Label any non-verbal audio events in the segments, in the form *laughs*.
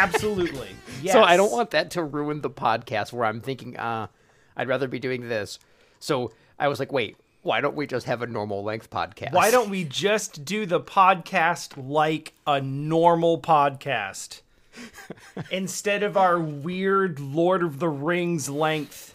Absolutely. Yes. So I don't want that to ruin the podcast where I'm thinking, uh, I'd rather be doing this. So I was like, wait, why don't we just have a normal length podcast? Why don't we just do the podcast like a normal podcast *laughs* instead of our weird Lord of the Rings length?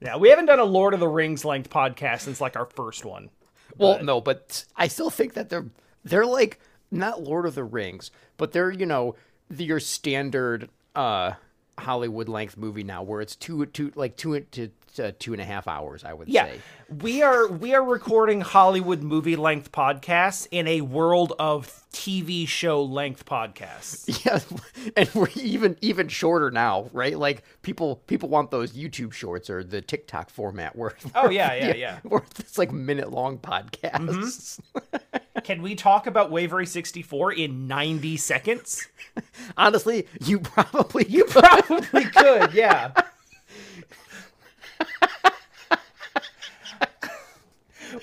Yeah, we haven't done a Lord of the Rings length podcast since like our first one. Well, no, but I still think that they're they're like not Lord of the Rings, but they're you know the- your standard uh Hollywood length movie now, where it's two two like two to uh, two and a half hours. I would Yeah, say. we are we are recording Hollywood movie length podcasts in a world of TV show length podcasts. *laughs* Yeah, and we're even even shorter now, right? Like people people want those YouTube shorts or the TikTok format where *laughs* Oh yeah, yeah, yeah. it's like minute long podcasts. *laughs* Can we talk about Wave Race 64 in 90 seconds? Honestly, you probably You probably could, yeah.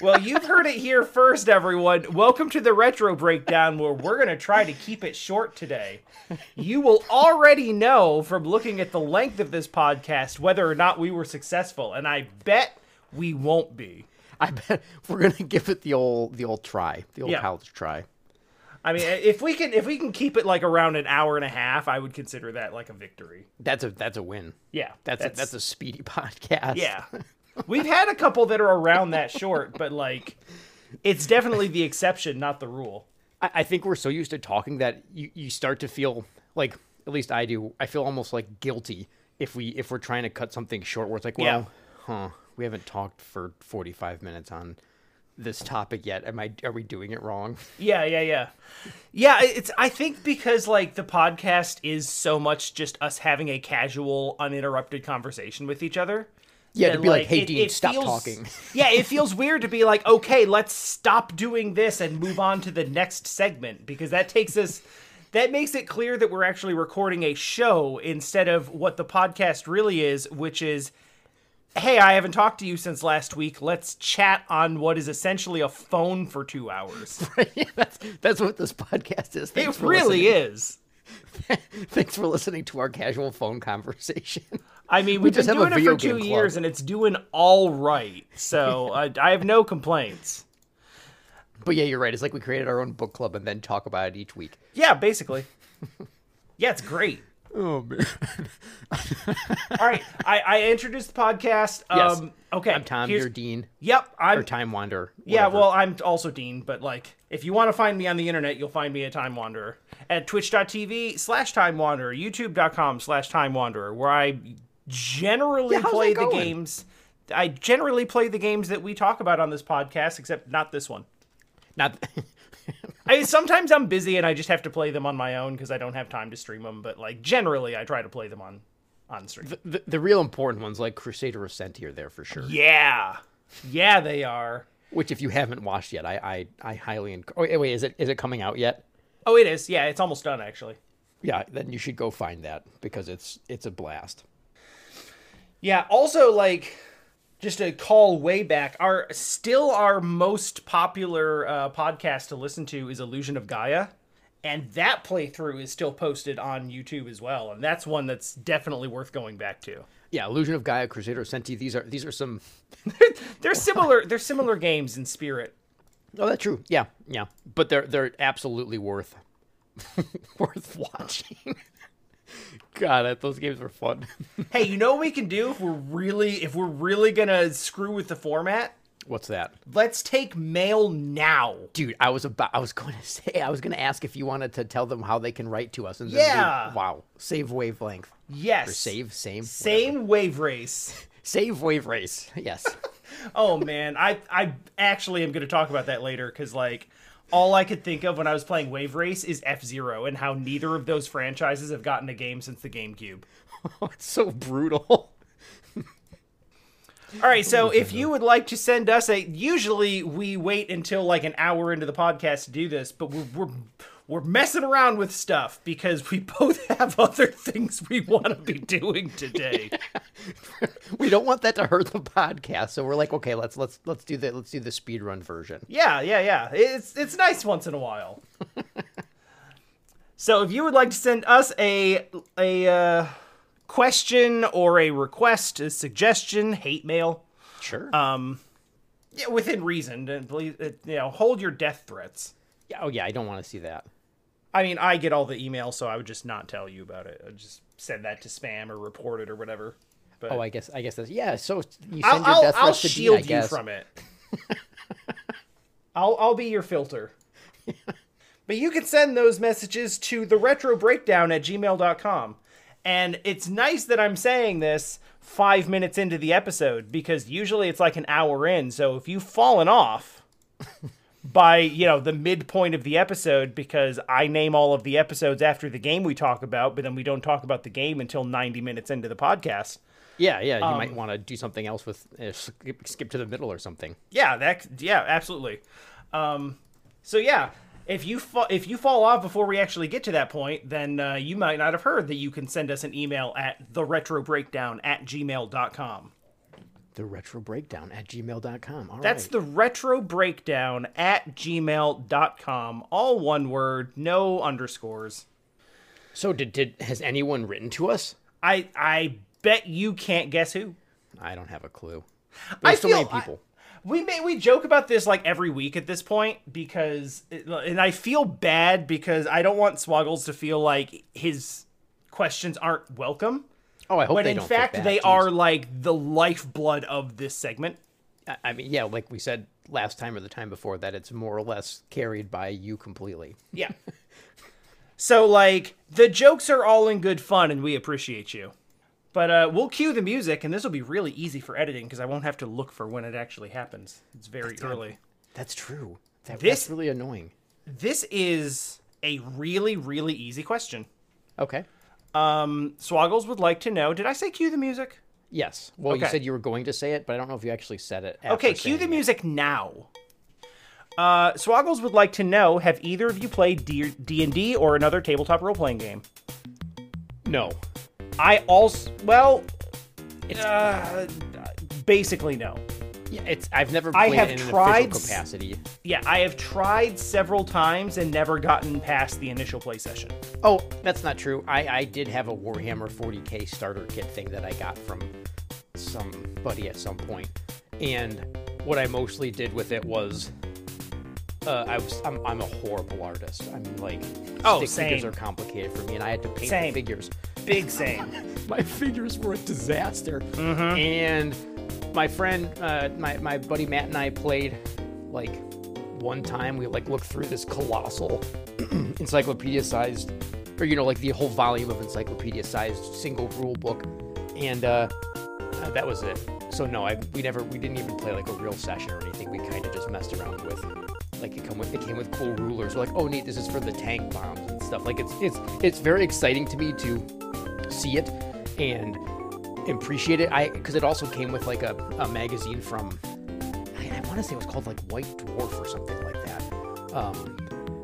Well, you've heard it here first, everyone. Welcome to the Retro Breakdown, where we're going to try to keep it short today. You will already know from looking at the length of this podcast whether or not we were successful, and I bet we won't be. I bet we're gonna give it the old the old try, the old Yeah. college try. I mean, if we can if we can keep it like around an hour and a half, I would consider that like a victory. That's a that's a win. Yeah, That's a, that's a speedy *laughs* podcast. Yeah. We've had a couple that are around that short, but like it's definitely the exception, not the rule. I, I think we're so used to talking that you, you start to feel like at least I do. I feel almost like guilty if we if we're trying to cut something short. Where it's like, well, huh, we haven't talked for forty five minutes on this topic yet. Am I? Are we doing it wrong? Yeah, yeah, yeah. Yeah, it's I think because like the podcast is so much just us having a casual, uninterrupted conversation with each other. Yeah, to be like, hey, it- Dean, it stop feels- talking. *laughs* yeah, it feels weird to be like, okay, let's stop doing this and move on to the next segment because that takes us that makes it clear that we're actually recording a show instead of what the podcast really is, which is hey, I haven't talked to you since last week. Let's chat on what is essentially a phone for 2 hours. *laughs* Right. that's that's what this podcast is. Thanks it really listening. is. *laughs* Thanks for listening to our casual phone conversation. I mean, *laughs* we've just been doing it for two game club. years and it's doing all right. So *laughs* I, I have no complaints. But yeah, you're right. It's like we created our own book club and then talk about it each week. Yeah, basically. Yeah, it's great. Oh man. *laughs* All right, I, I introduced the podcast. Yes. Um, okay, I'm Tom. here's- You're Dean Yep, I'm. or Time Wander. yeah, whatever. well, I'm also Dean, but like, if you want to find me on the internet, you'll find me at Time Wanderer at twitch.tv slash Time Wanderer, youtube.com slash Time Wanderer, where I generally Yeah, play the games. I generally play the games that we talk about on this podcast, except not this one. not. *laughs* *laughs* I sometimes I'm busy and I just have to play them on my own because I don't have time to stream them. But like generally, I try to play them on on stream. the, the real important ones like Crusader Ascent are there for sure. Yeah, yeah, they are. Which, if you haven't watched yet, I I, I highly encourage. Oh wait, wait, is it is it coming out yet? Oh, it is. Yeah, it's almost done actually. Yeah, then you should go find that because it's it's a blast. Yeah. Also, like, just a call way back. Our still our most popular uh, podcast to listen to is Illusion of Gaia, and that playthrough is still posted on YouTube as well. And that's one that's definitely worth going back to. Yeah, Illusion of Gaia, Crusader Ascent. These are these are some. *laughs* They're similar. they're similar games in spirit. Oh, that's true. Yeah, yeah, but they're they're absolutely worth *laughs* worth watching. God, those games were fun. *laughs* Hey, you know what we can do if we're really if we're really gonna screw with the format? What's that? Let's take mail now. Dude, I was about I was *laughs* going to say I was going to ask if you wanted to tell them how they can write to us and then Yeah. we- wow, save wavelength. Yes. Or save same whatever. Same wave race. *laughs* Save wave race. Yes. Oh man, I I actually am gonna talk about that later because like all I could think of when I was playing Wave Race is F Zero and how neither of those franchises have gotten a game since the GameCube. *laughs* it's so brutal. *laughs* All right, so if you would like to send us a, usually we wait until like an hour into the podcast to do this, but we're we're we're messing around with stuff because we *laughs* both have other things we want to be *laughs* doing today. *laughs* we don't want that to hurt the podcast, so we're like, okay, let's let's let's do the let's do the speed run version. Yeah, yeah, yeah. It's it's nice once in a while. So if you would like to send us a a uh, question or a request, a suggestion, hate mail, Sure. um, yeah, within reason, and please, uh, you know, hold your death threats. yeah, oh yeah, I don't want to see that. I mean, I get all the emails, so I would just not tell you about it. I'd just send that to spam or report it or whatever. But Oh, I guess I guess that's yeah. So you send I'll, your I'll, I'll Dean, shield I you from it. *laughs* I'll I'll be your filter. but you can send those messages to the retro breakdown at gmail.com. And it's nice that I'm saying this five minutes into the episode because usually it's like an hour in. So if you've fallen off *laughs* by, you know, the midpoint of the episode because I name all of the episodes after the game we talk about, but then we don't talk about the game until 90 minutes into the podcast. Yeah, yeah. You Um, might want to do something else with uh, skip, skip to the middle or something. Yeah, that yeah, absolutely. Um, so yeah, if you fa- if you fall off before we actually get to that point, then uh, you might not have heard that you can send us an email at the retro breakdown at gmail.com. The retro breakdown at gmail.com. All That's right. the retro breakdown at gmail.com. All one word, no underscores. So did did has anyone written to us? I I bet you can't guess who. I don't have a clue. I There's so feel- many I- people. We may, we joke about this like every week at this point because, and I feel bad because I don't want Swoggles to feel like his questions aren't welcome. Oh, I hope When they in don't feel fact they Jeez. are like the lifeblood of this segment. I- I mean, yeah, like we said last time or the time before, that it's more or less carried by you completely. Yeah. *laughs* so like the jokes are all in good fun and we appreciate you. But uh, we'll cue the music and this will be really easy for editing because I won't have to look for when it actually happens. It's very early. That's true. That, This- that's really annoying. This is a really really easy question. Okay. Um, Swoggles would like to know. Did I say cue the music? Yes. Well, you said you were going to say it, but I don't know if you actually said it. Okay, cue the saying it. music now. Uh, Swoggles would like to know: Have either of you played D and D or another tabletop role playing game? No. I also well, uh, basically no. Yeah, it's. I've never I have it in an tried official capacity. Yeah, I have tried several times and never gotten past the initial play session. Oh, that's not true. I, I did have a Warhammer 40k starter kit thing that I got from somebody at some point, and what I mostly did with it was, uh, I was I'm, I'm a horrible artist. I mean, like, Oh, stick figures same. are complicated for me, and I had to paint Same. the figures. Big same. *laughs* My figures were a disaster, Mm-hmm. and my friend, uh, my my buddy Matt and I played like one time. We like looked through this colossal *clears throat* encyclopedia-sized, or you know, like the whole volume of encyclopedia-sized single rule book, and uh, uh, that was it. So no, I we never we didn't even play like a real session or anything. We kind of just messed around with. Like it come with it came with cool rulers. We're like, oh neat, this is for the tank bombs and stuff. Like it's it's it's very exciting to me to see it and appreciate it. I because it also came with like a, a magazine from I, I want to say it was called like White Dwarf or something like that. Um,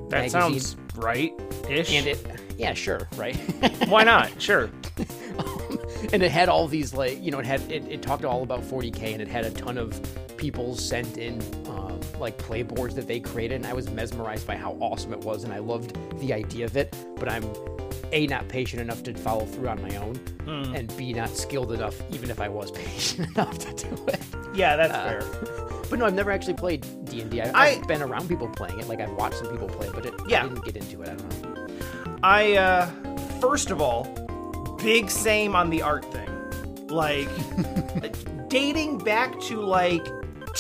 That magazine. sounds right ish. and it yeah sure right *laughs* Why not? Sure. *laughs* and it had all these like you know it had it, it talked all about 40k and it had a ton of people sent in um, like playboards that they created and i was mesmerized by how awesome it was and i loved the idea of it but i'm a not patient enough to follow through on my own and b not skilled enough even if i was *laughs* patient enough to do it Yeah, that's Uh, fair. *laughs* but no i've never actually played d&d I, I- i've been around people playing it like i've watched some people play it but it, Yeah. i didn't get into it i don't know I uh first of all, big same on the art thing. Like *laughs* dating back to like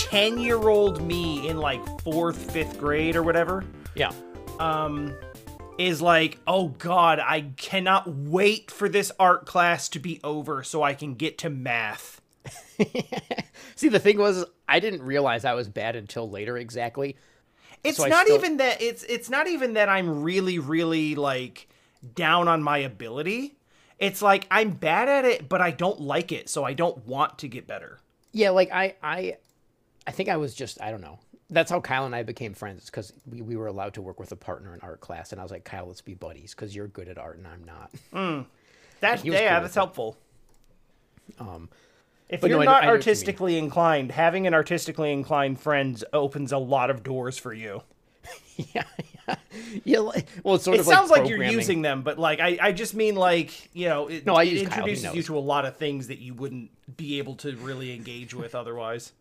10-year-old me in like 4th, 5th grade or whatever, yeah um is like, "Oh god, I cannot wait for this art class to be over so I can get to math." *laughs* See, the thing was, I didn't realize I was bad until later. Exactly. It's So not still- even that it's it's not even that I'm really really like down on my ability. It's like I'm bad at it, but I don't like it, so I don't want to get better. Yeah, like I, I, I think I was just, I don't know. That's how Kyle and I became friends. because we, we were allowed to work with a partner in art class, and I was like, Kyle, let's be buddies because you're good at art and I'm not. *laughs* That's he was yeah, that's helpful. Um, If you're no, not I know what you artistically inclined, having an artistically inclined friend opens a lot of doors for you. *laughs* yeah, yeah, yeah. Like, well, It sounds like, you're using them, but like I, I just mean like you know it, No, I it use Kyle, introduces you to a lot of things that you wouldn't be able to really engage with otherwise.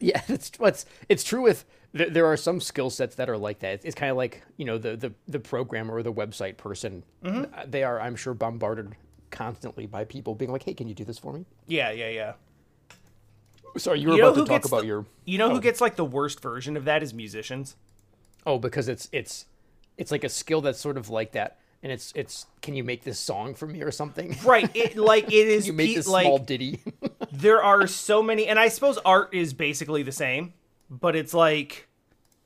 Yeah, *laughs* it's it's it's true with there, there are some skill sets that are like that. It's, it's kind of like you know the the the programmer or the website person. Mm-hmm. Uh, They are, I'm sure, bombarded constantly by people being like, "Hey, can you do this for me?" Yeah, yeah, yeah. Sorry, you were You about to talk about the- your You know who gets like the worst version of that is musicians. oh because it's it's it's like a skill that's sort of like that, and it's it's can you make this song for me or something? Right. It like it *laughs* is you make pe- this like small ditty. *laughs* there are so many and I suppose art is basically the same, but it's like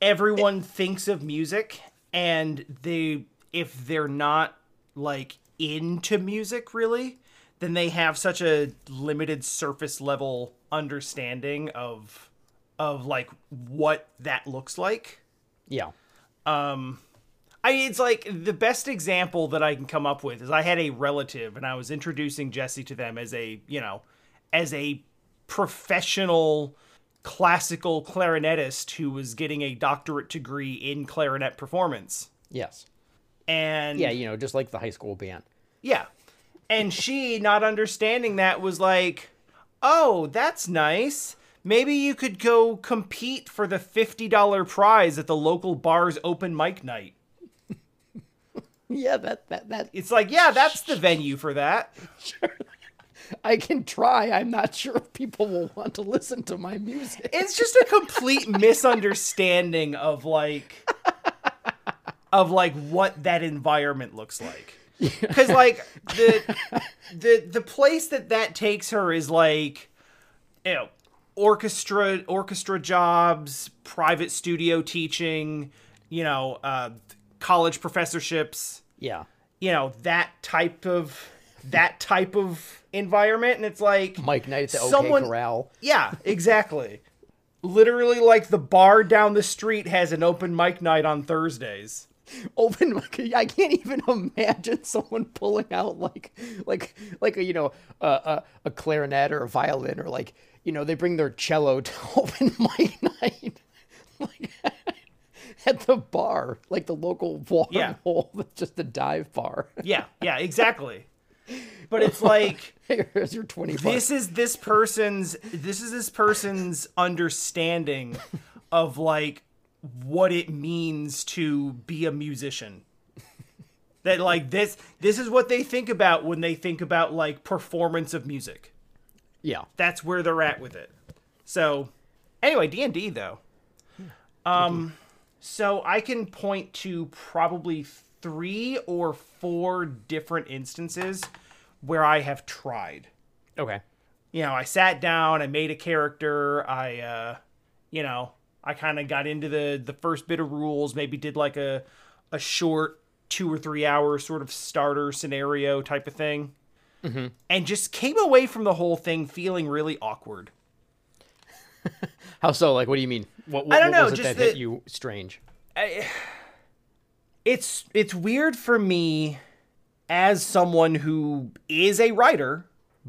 everyone thinks of music and they if they're not like into music really, then they have such a limited surface level understanding of of like what that looks like. yeah, Um I it's like the best example that I can come up with is I had a relative and I was introducing Jesse to them as a, you know, as a professional classical clarinetist who was getting a doctorate degree in clarinet performance. yes, And yeah. You know, just like the high school band. yeah. And *laughs* she, not understanding that, was like, "Oh, that's nice. Maybe you could go compete for the $50 prize at the local bar's open mic night." *laughs* Yeah, that that that It's like, "Yeah, that's the venue for that." *laughs* *laughs* I can try. I'm not sure if people will want to listen to my music. it's just a complete *laughs* misunderstanding of like of like what that environment looks like because like the the the place that that takes her is like you know orchestra orchestra jobs private studio teaching you know uh college professorships Yeah. you know that type of that type of environment and it's like mic night at the OK Corral. yeah, exactly. Literally, like the bar down the street has an open mic night on Thursdays. Open. I can't even imagine someone pulling out like, like, like a you know, a a, a clarinet or a violin or like you know they bring their cello to *laughs* open mic night, like *laughs* at the bar, like the local watering Yeah. hole, that's *laughs* just a dive bar. Yeah, yeah, exactly. But it's like *laughs* Here's your twenty bucks. this is this person's this is this person's understanding of like what it means to be a musician. That like this this is what they think about when they think about like performance of music. Yeah. that's where they're at with it. So, anyway, D and D though. Um, so I can point to probably three or four different instances where I have tried. Okay. You know, I sat down, I made a character, I, uh, you know, I kind of got into the the first bit of rules, maybe did like a a short two or three hour sort of starter scenario type of thing, and just came away from the whole thing feeling really awkward. *laughs* How so? Like, what do you mean? What, what, I don't what know, Was it just that hit you strange. It's it's weird for me as someone who is a writer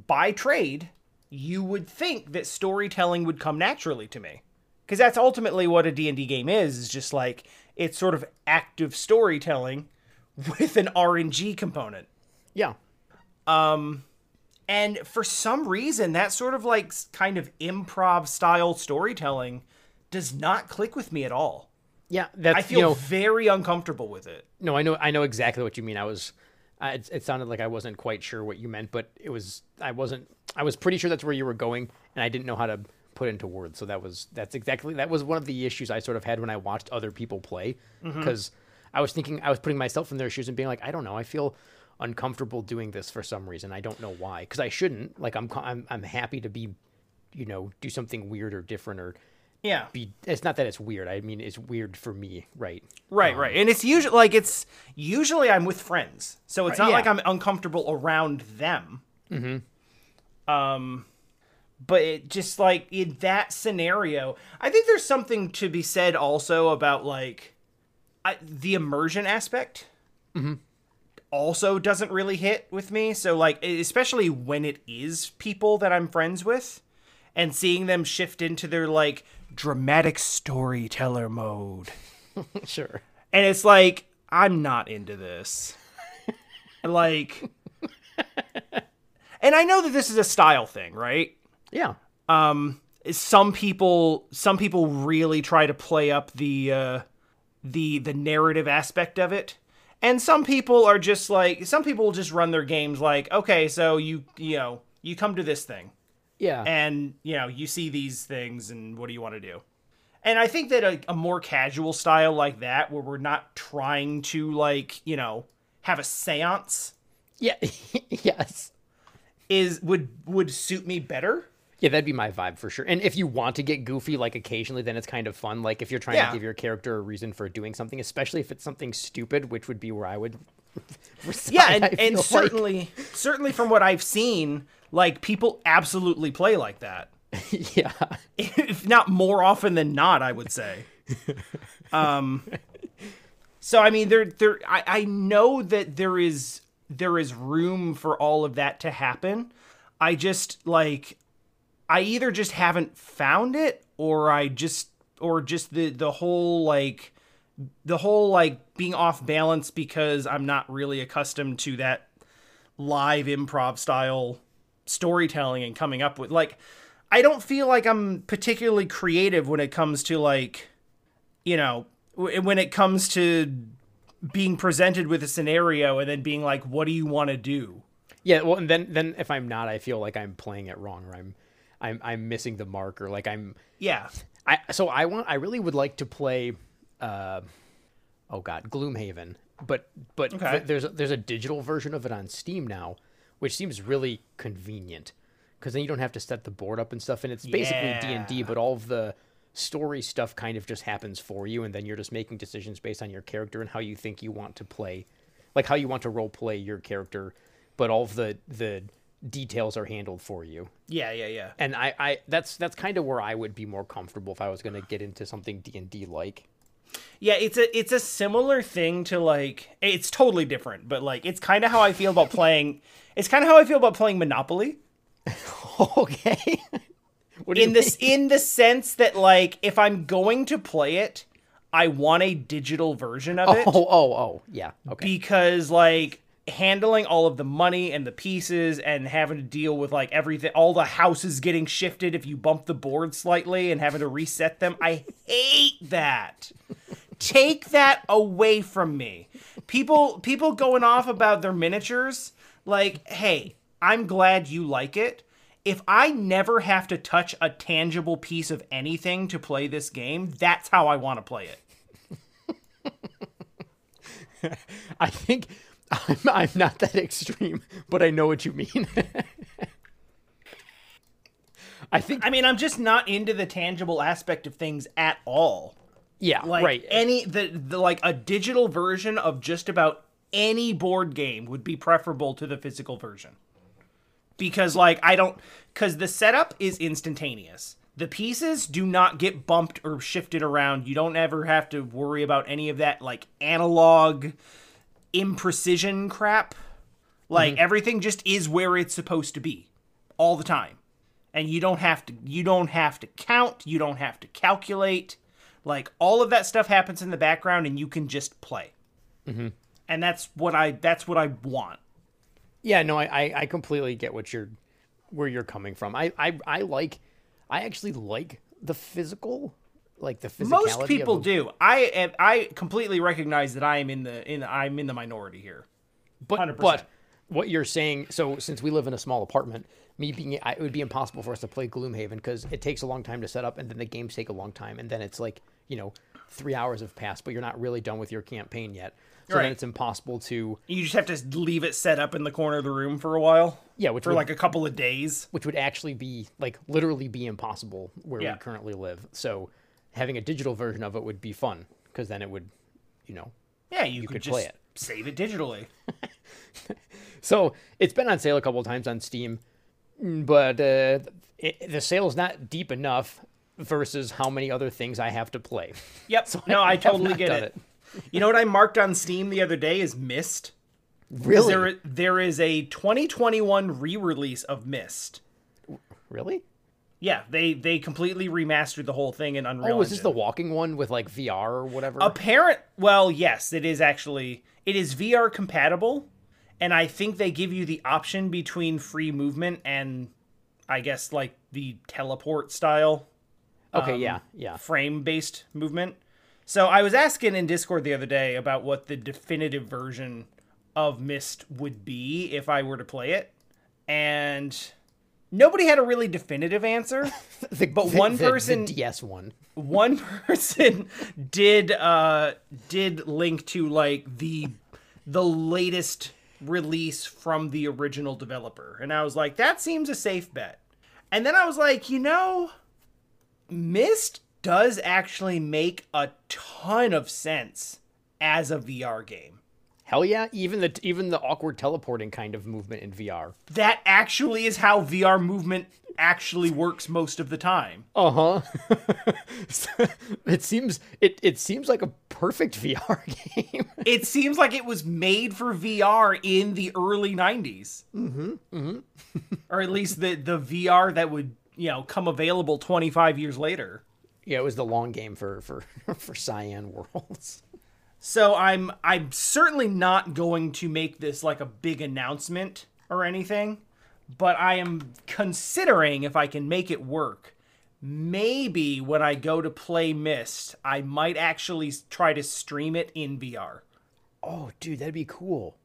by trade you would think that storytelling would come naturally to me. Because that's ultimately what a d&d game is is just like it's sort of active storytelling *laughs* with an rng component. Yeah. Um and for some reason that sort of like kind of improv style storytelling does not click with me at all Yeah. That's i feel you know, very uncomfortable with it No, I know, I know exactly what you mean. I was, uh, it, it sounded like I wasn't quite sure what you meant, but it was, I wasn't, I was pretty sure that's where you were going, and I didn't know how to put into words. So that was, that's exactly, that was one of the issues I sort of had when I watched other people play, because I was thinking, I was putting myself in their shoes and being like, I don't know, I feel uncomfortable doing this for some reason. I don't know why, because I shouldn't. Like, I'm, I'm, I'm happy to be, you know, do something weird or different or yeah be. It's not that it's weird. I mean, it's weird for me, right? Right, right. And it's usually like it's usually I'm with friends. So it's not yeah. like I'm uncomfortable around them. Mm-hmm. Um but it just like in that scenario, I think there's something to be said also about like I, the immersion aspect. Also doesn't really hit with me. So like especially when it is people that I'm friends with and seeing them shift into their like dramatic storyteller mode *laughs* sure. and it's like I'm not into this. like, *laughs* and I know that this is a style thing, right? Yeah. um some people some people really try to play up the uh the the narrative aspect of it and some people are just like some people just run their games like okay so you you know you come to this thing Yeah. and you know you see these things and what do you want to do and i think that a, a more casual style like that where we're not trying to like you know have a seance yeah. *laughs* yes. is would would suit me better Yeah, that'd be my vibe for sure. And if you want to get goofy, like occasionally, then it's kind of fun. Like if you're trying Yeah. to give your character a reason for doing something, especially if it's something stupid, which would be where I would. reside, *laughs* yeah and, and like. certainly certainly from what i've seen like people absolutely play like that. *laughs* Yeah. if not more often than not i would say. Um so i mean there there I, I know that there is there is room for all of that to happen. I just like i either just haven't found it or i just or just the the whole like the whole like being off balance because i'm not really accustomed to that live improv style storytelling and coming up with like I don't feel like I'm particularly creative when it comes to like you know when it comes to being presented with a scenario and then being like what do you want to do Yeah. Well, and then then if I'm not, I feel like I'm playing it wrong, or I'm I'm I'm missing the mark, or like I'm yeah I so I want I really would like to play uh oh god, Gloomhaven. But but Okay. th- there's a, there's a digital version of it on Steam now, which seems really convenient cuz then you don't have to set the board up and stuff and it's basically D&D but all of the story stuff kind of just happens for you and then you're just making decisions based on your character and how you think you want to play like how you want to role play your character but all of the the details are handled for you. Yeah yeah yeah. And I, I that's that's kind of where I would be more comfortable if I was going to get into something D and D like. Yeah it's a it's a similar thing to like it's totally different but like it's kind of how I feel about playing *laughs* it's kind of how I feel about playing Monopoly *laughs* okay. what do you in this in the sense that like if I'm going to play it I want a digital version of it Oh oh oh yeah okay. because like handling all of the money and the pieces and having to deal with like everything all the houses getting shifted if you bump the board slightly and having to reset them. I hate that. Take that away from me. People people going off about their miniatures like hey i'm glad you like it. If i never have to touch a tangible piece of anything to play this game that's how i want to play it. *laughs* I think I'm I'm not that *laughs* extreme, but I know what you mean. *laughs* I think I mean, I'm just not into the tangible aspect of things at all. yeah Like right. any the, the like a digital version of just about any board game would be preferable to the physical version. Because like I don't cuz the setup is instantaneous. The pieces do not get bumped or shifted around. You don't ever have to worry about any of that like analog imprecision crap. Like mm-hmm. everything just is where it's supposed to be all the time. And you don't have to you don't have to count, you don't have to calculate. Like all of that stuff happens in the background and you can just play. Mm-hmm. And that's what I that's what I want. Yeah, no, I, I, I completely get what you're where you're coming from. I, I, I like I actually like the physical like the physicality Most people a- do. I I completely recognize that I am in the in I'm in the minority here. But 100%. but what you're saying, so since we live in a small apartment, me being I, it would be impossible for us to play Gloomhaven because it takes a long time to set up, and then the games take a long time, and then it's like you know three hours have passed, but you're not really done with your campaign yet. So Right. then it's impossible to You just have to leave it set up in the corner of the room for a while. yeah, which For would, like a couple of days. which would actually be like literally be impossible where Yeah. we currently live. So having a digital version of it would be fun because then it would, you know, Yeah, you, could, could just play it. save it digitally. *laughs* So it's been on sale a couple of times on Steam, but uh, it, the sale's not deep enough versus how many other things I have to play. Yep. *laughs* no, I *laughs* have totally get done it. You know what I marked on Steam the other day is Myst. Really? There, there is a 2021 re-release of Myst. Really? Yeah, they they completely remastered the whole thing in Unreal. Oh, is this the walking one with like VR or whatever? apparent? Well, yes, it is actually. It is VR compatible, and I think they give you the option between free movement and, I guess, like the teleport style okay, um, yeah, yeah. frame based movement. So I was asking in Discord the other day about what the definitive version of Myst would be if I were to play it, and nobody had a really definitive answer. *laughs* The, But the- one the person- DS one. One *laughs* person did uh did link to like the the latest release from the original developer, and I was like, that seems a safe bet. And then I was like, you know, Myst does actually make a ton of sense as a VR game. Hell yeah! Even the even the awkward teleporting kind of movement in VR. That actually is how VR movement actually works most of the time. Uh huh. *laughs* it seems it it seems like a perfect *laughs* VR game. It seems like it was made for VR in the early 90s. Mm-hmm. Mm-hmm. *laughs* or at least the, the VR that would, you know, come available 25 years later. yeah, it was the long game for for for Cyan Worlds. So I'm I'm certainly not going to make this like a big announcement or anything, but I am considering if I can make it work. Maybe when I go to play Myst, I might actually try to stream it in VR. Oh, dude, that'd be cool.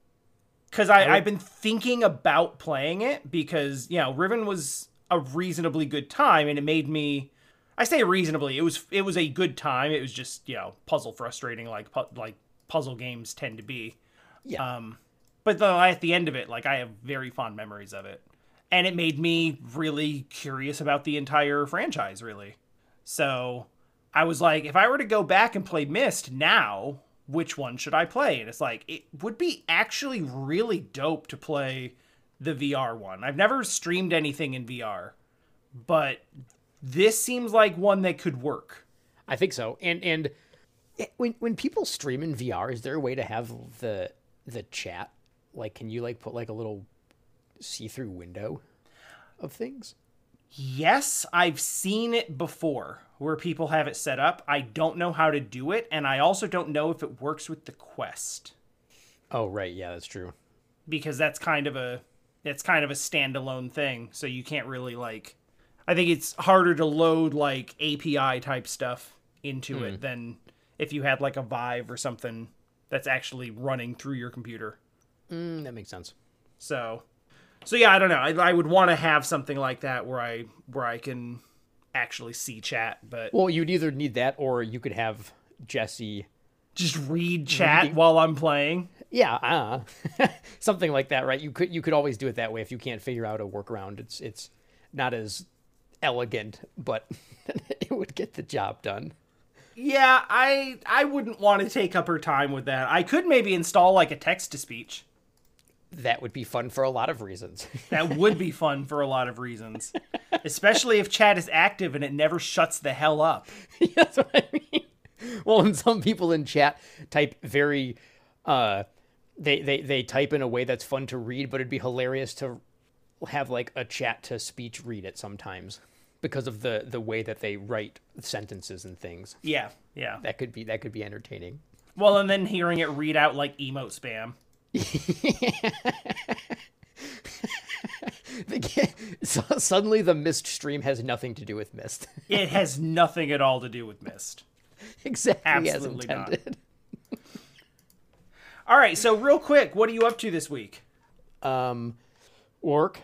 because I, I've been thinking about playing it because you know Riven was a reasonably good time and it made me I say reasonably it was it was a good time it was just you know puzzle frustrating like pu- like puzzle games tend to be Yeah. um but though at the end of it like I have very fond memories of it and it made me really curious about the entire franchise really so I was like if I were to go back and play Myst now which one should I play? And it's like it would be actually really dope to play the VR one. I've never streamed anything in VR, but this seems like one that could work. I think so. And and it- when when people stream in VR, is there a way to have the the chat? Like, can you like put like a little see through window of things? Yes, I've seen it before where people have it set up. I don't know how to do it, and I also don't know if it works with the Quest Oh, right. Yeah, that's true. because that's kind of a it's kind of a standalone thing, so you can't really like I think it's harder to load like API type stuff into it than if you had like a Vive or something that's actually running through your computer. Mm, that makes sense. So, so yeah, I don't know. I, I would want to have something like that where I where I can actually see chat, but Well, you'd either need that or you could have Jesse. just read chat while I'm playing. Yeah, uh, *laughs* something like that, right? You could you could always do it that way if you can't figure out a workaround. It's it's not as elegant, but *laughs* it would get the job done. Yeah, I I wouldn't want to take up her time with that. I could maybe install like a text to speech. That would be fun for a lot of reasons. *laughs* That would be fun for a lot of reasons. Especially if chat is active and it never shuts the hell up. *laughs* That's what I mean. Well, and some people in chat type very, uh, they, they they type in a way that's fun to read, but it'd be hilarious to have like a chat to speech read it sometimes because of the the way that they write sentences and things. Yeah, yeah. That could be that could be entertaining. Well, and then hearing it read out like emote spam. *laughs* The so suddenly, the Myst stream has nothing to do with Myst. *laughs* It has nothing at all to do with Myst. exactly Absolutely as not. *laughs* All right, so real quick, what are you up to this week? Um, work.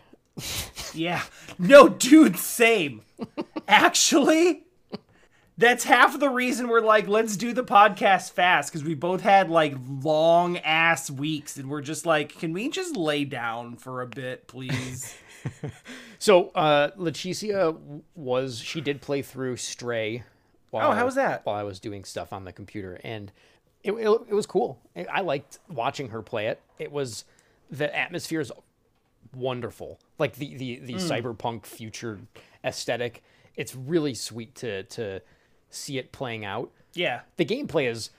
Yeah. No, dude, same. Actually, that's half the reason we're like, let's do the podcast fast because we both had like long ass weeks and we're just like, can we just lay down for a bit, please? *laughs* So, uh, Leticia was she did play through Stray. While, Oh, how was that? While I was doing stuff on the computer, and it it, it was cool. I I liked watching her play it. It was the atmosphere is wonderful, like the the the Hmm. cyberpunk future aesthetic. It's really sweet to to see it playing out. yeah. The gameplay is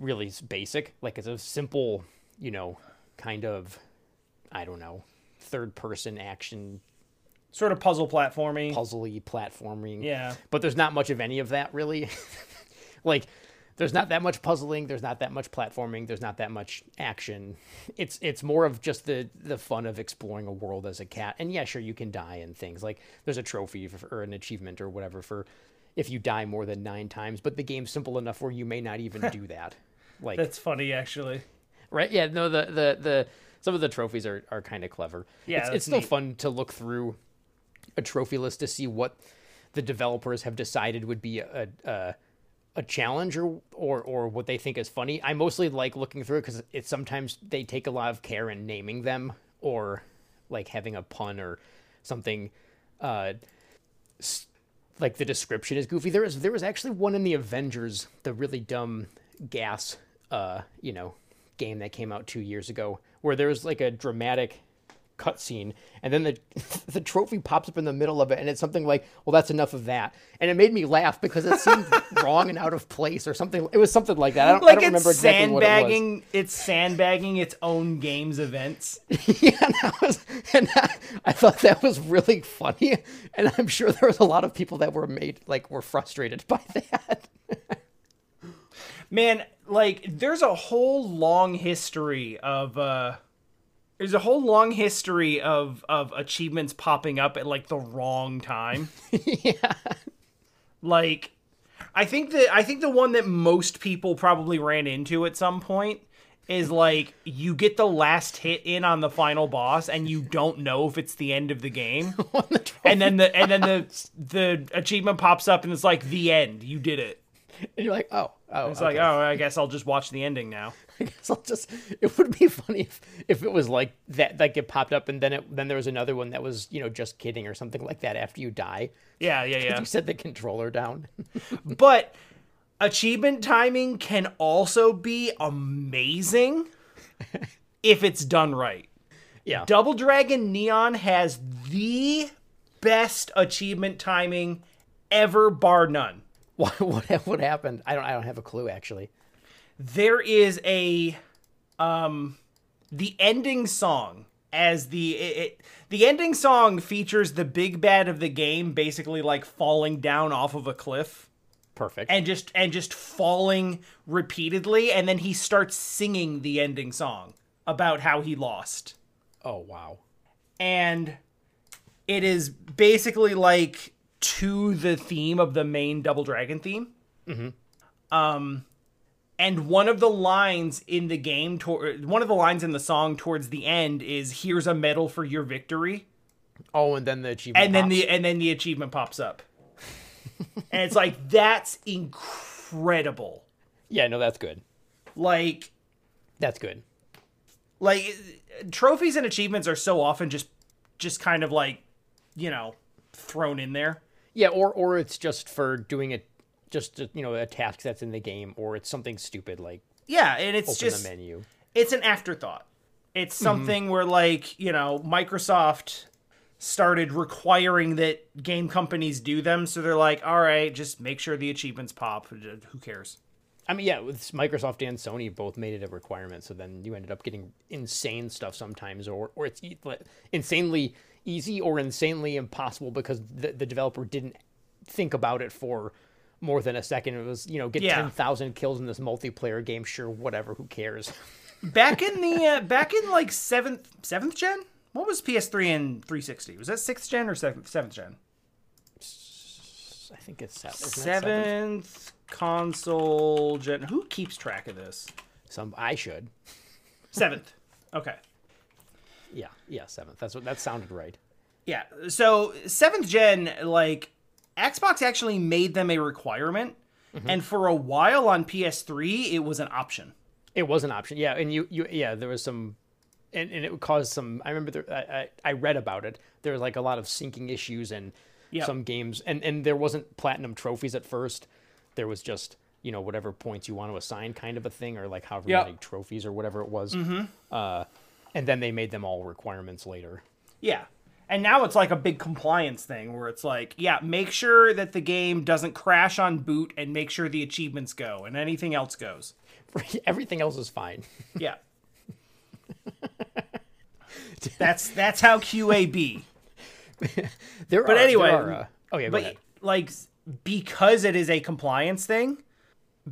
really basic. Like it's a simple, you know, kind of I don't know, third person action Sort of puzzle platforming. puzzly platforming. Yeah. But there's not much of any of that really. *laughs* like there's not that much puzzling, there's not that much platforming, there's not that much action. It's it's more of just the the fun of exploring a world as a cat. And yeah, sure you can die and things. Like there's a trophy for, or an achievement or whatever for if you die more than 9 times, but the game's simple enough where you may not even do *laughs* that. Like That's funny, actually. right? Yeah, no the the the some of the trophies are are kind of clever. Yeah, it's, it's still neat. fun to look through a trophy list to see what the developers have decided would be a a, a challenge or, or or what they think is funny. I mostly like looking through it because it's sometimes they take a lot of care in naming them or like having a pun or something. Uh, like the description is goofy. There was there was actually one in the Avengers, the really dumb gas, uh, you know, game that came out two years ago, where there was like a dramatic cutscene, and then the *laughs* the trophy pops up in the middle of it, and it's something like, "Well, that's enough of that," and it made me laugh because it seemed *laughs* wrong and out of place or something. It was something like that. I don't, I don't it's remember exactly what it was. sandbagging. It's sandbagging its own games events. *laughs* yeah, and that was, and that, I thought that was really funny, and I'm sure there was a lot of people that were made like were frustrated by that. Man, like there's a whole long history of uh there's a whole long history of of achievements popping up at like the wrong time. *laughs* yeah, Like I think that I think the one that most people probably ran into at some point is like you get the last hit in on the final boss and you don't know if it's the end of the game. *laughs* and then the and then the the achievement pops up and it's like the end. You did it. and you're like, oh, oh, It's like, oh, I guess I'll just watch the ending now. *laughs* I guess I'll just. It would be funny if, if it was like that, like it popped up, and then it then there was another one that was you know just kidding or something like that after you die. Yeah, yeah, *laughs* yeah. You set the controller down. *laughs* But achievement timing can also be amazing if it's done right. yeah, Double Dragon Neon has the best achievement timing ever, bar none. what what what happened? I don't I don't have a clue actually. There is a um the ending song as the it, it, the ending song features the big bad of the game basically like falling down off of a cliff. Perfect. and just and just falling repeatedly and then he starts singing the ending song about how he lost oh wow. and it is basically like to the theme of the main double dragon theme Mm-hmm. um and one of the lines in the game tor- one of the lines in the song towards the end is here's a medal for your victory Oh, and then the achievement. and then the and then the achievement pops up *laughs* and it's like that's incredible yeah, no, that's good. like That's good. like trophies and achievements are so often just just kind of like you know thrown in there Yeah, or or it's just for doing it, just you know a task that's in the game, or it's something stupid like yeah and it's just the menu. it's an afterthought. It's mm-hmm. something where like you know microsoft started requiring that game companies do them so they're like all right just make sure the achievements pop. Who cares? I mean, yeah, with Microsoft and Sony both made it a requirement, so then you ended up getting insane stuff sometimes, or or it's insanely easy or insanely impossible because the, the developer didn't think about it for more than a second. It was you know get Yeah. ten thousand kills in this multiplayer game, sure, whatever, who cares? *laughs* back in the uh, back in like seventh seventh gen what was ps3 and 360 was that sixth gen or seventh seventh gen I think it's seventh. isn't that seven? seventh console gen who keeps track of this Some I should. seventh okay Yeah, yeah, seventh. That's what that sounded right. yeah so seventh gen like xbox actually made them a requirement and for a while on ps3 it was an option It was an option, yeah. And you, you, yeah, there was some, and, and it caused some. I remember there, I, I, I read about it. There was like a lot of syncing issues and Yep. some games, and and there wasn't platinum trophies at first. There was just you know whatever points you want to assign, kind of a thing, or like however Yep. many trophies or whatever it was. Mm-hmm. Uh, and then they made them all requirements later. Yeah. And now it's like a big compliance thing where it's like, yeah, make sure that the game doesn't crash on boot and make sure the achievements go and anything else goes. *laughs* Everything else is fine. *laughs* Yeah. that's that's how QA be. *laughs* there But are, anyway, there are, uh, oh yeah, but ahead. like because it is a compliance thing,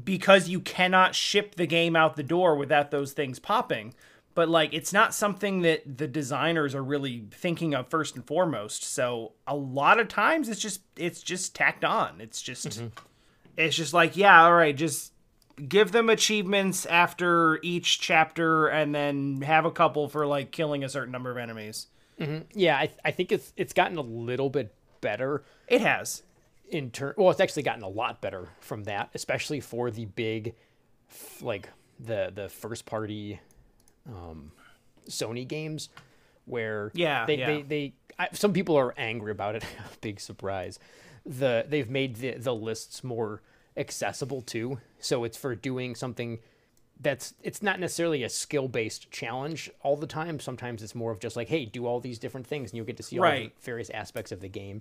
because you cannot ship the game out the door without those things popping. But like it's not something that the designers are really thinking of first and foremost. So a lot of times it's just it's just tacked on. It's just Mm-hmm. it's just like, yeah, all right, just give them achievements after each chapter and then have a couple for like killing a certain number of enemies. Yeah, I, I think it's it's gotten a little bit better It has. in turn. Well, it's actually gotten a lot better from that, especially for the big, f- like the the first party, um, Sony games, where Yeah, they yeah. they they I, some people are angry about it. *laughs* big surprise. The they've made the the lists more accessible too, so it's for doing something that's it's not necessarily a skill based challenge all the time. Sometimes it's more of just like, hey, do all these different things, and you'll get to see all Right. the various aspects of the game.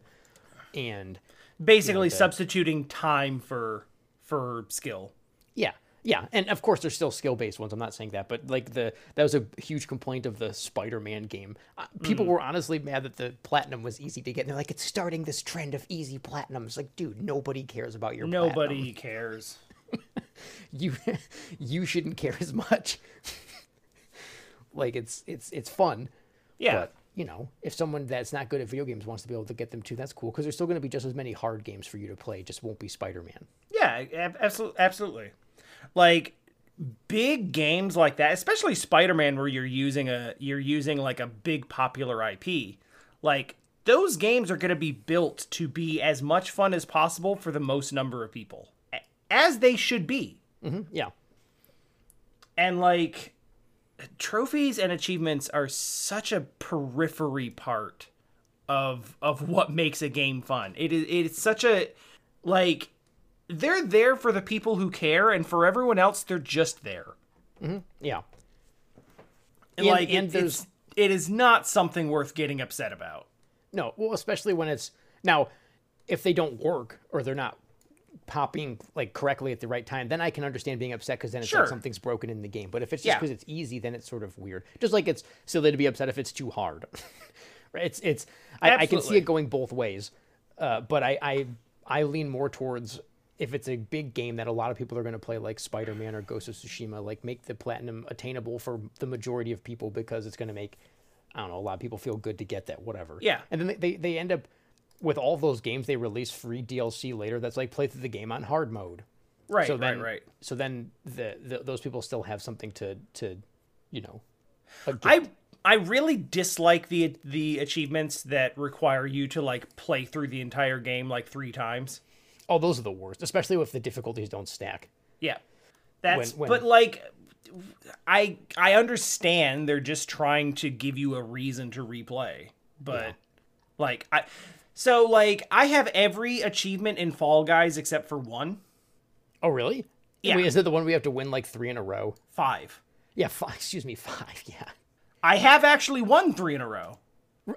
And Basically the- substituting time for for skill. yeah, yeah, and of course there's still skill based ones. I'm not saying that, but like the that was a huge complaint of the Spider Man game. Uh, Mm. people were honestly mad that the platinum was easy to get. And they're like, it's starting this trend of easy platinums. Like, dude, nobody cares about your platinum. Nobody *laughs* cares. you you shouldn't care as much. *laughs* like it's it's it's fun. Yeah. But you know, if someone that's not good at video games wants to be able to get them too, that's cool because there's still going to be just as many hard games for you to play. it Just won't be Spider Man. Yeah, absolutely, absolutely. Like big games like that, especially Spider-Man, where you're using a you're using like a big popular IP. Like those games are going to be built to be as much fun as possible for the most number of people, as they should be. Mm-hmm, yeah. And like trophies and achievements are such a periphery part of of what makes a game fun. It is it's such a like they're there for the people who care and for everyone else they're just there. Yeah. And, And- like and it, there's- it's it is not something worth getting upset about. No, well, especially when it's now, if they don't work or they're not popping like correctly at the right time, then I can understand being upset because then it's Sure. like something's broken in the game. But if it's just Yeah. because it's easy, then it's sort of weird. Just like it's silly to be upset if it's too hard. *laughs* right? It's it's I, I can see it going both ways, uh, but I, I I lean more towards if it's a big game that a lot of people are going to play, like Spider Man or Ghost of Tsushima, like make the platinum attainable for the majority of people because it's going to make I don't know a lot of people feel good to get that whatever. Yeah. And then they, they, they end up with all those games they release free DLC later that's like play through the game on hard mode. Right, so then, right, right. So then the, the those people still have something to to you know. I I really dislike the the achievements that require you to like play through the entire game like 3 times. Oh those are the worst, especially if the difficulties don't stack. Yeah. That's When- when- but like I I understand they're just trying to give you a reason to replay. But like I so like I have every achievement in Fall Guys except for one. Oh really? Yeah. Wait, is it the one we have to win like three in a row? 5. Yeah, five. *laughs* Excuse me, five. Yeah. I have actually won 3 in a row.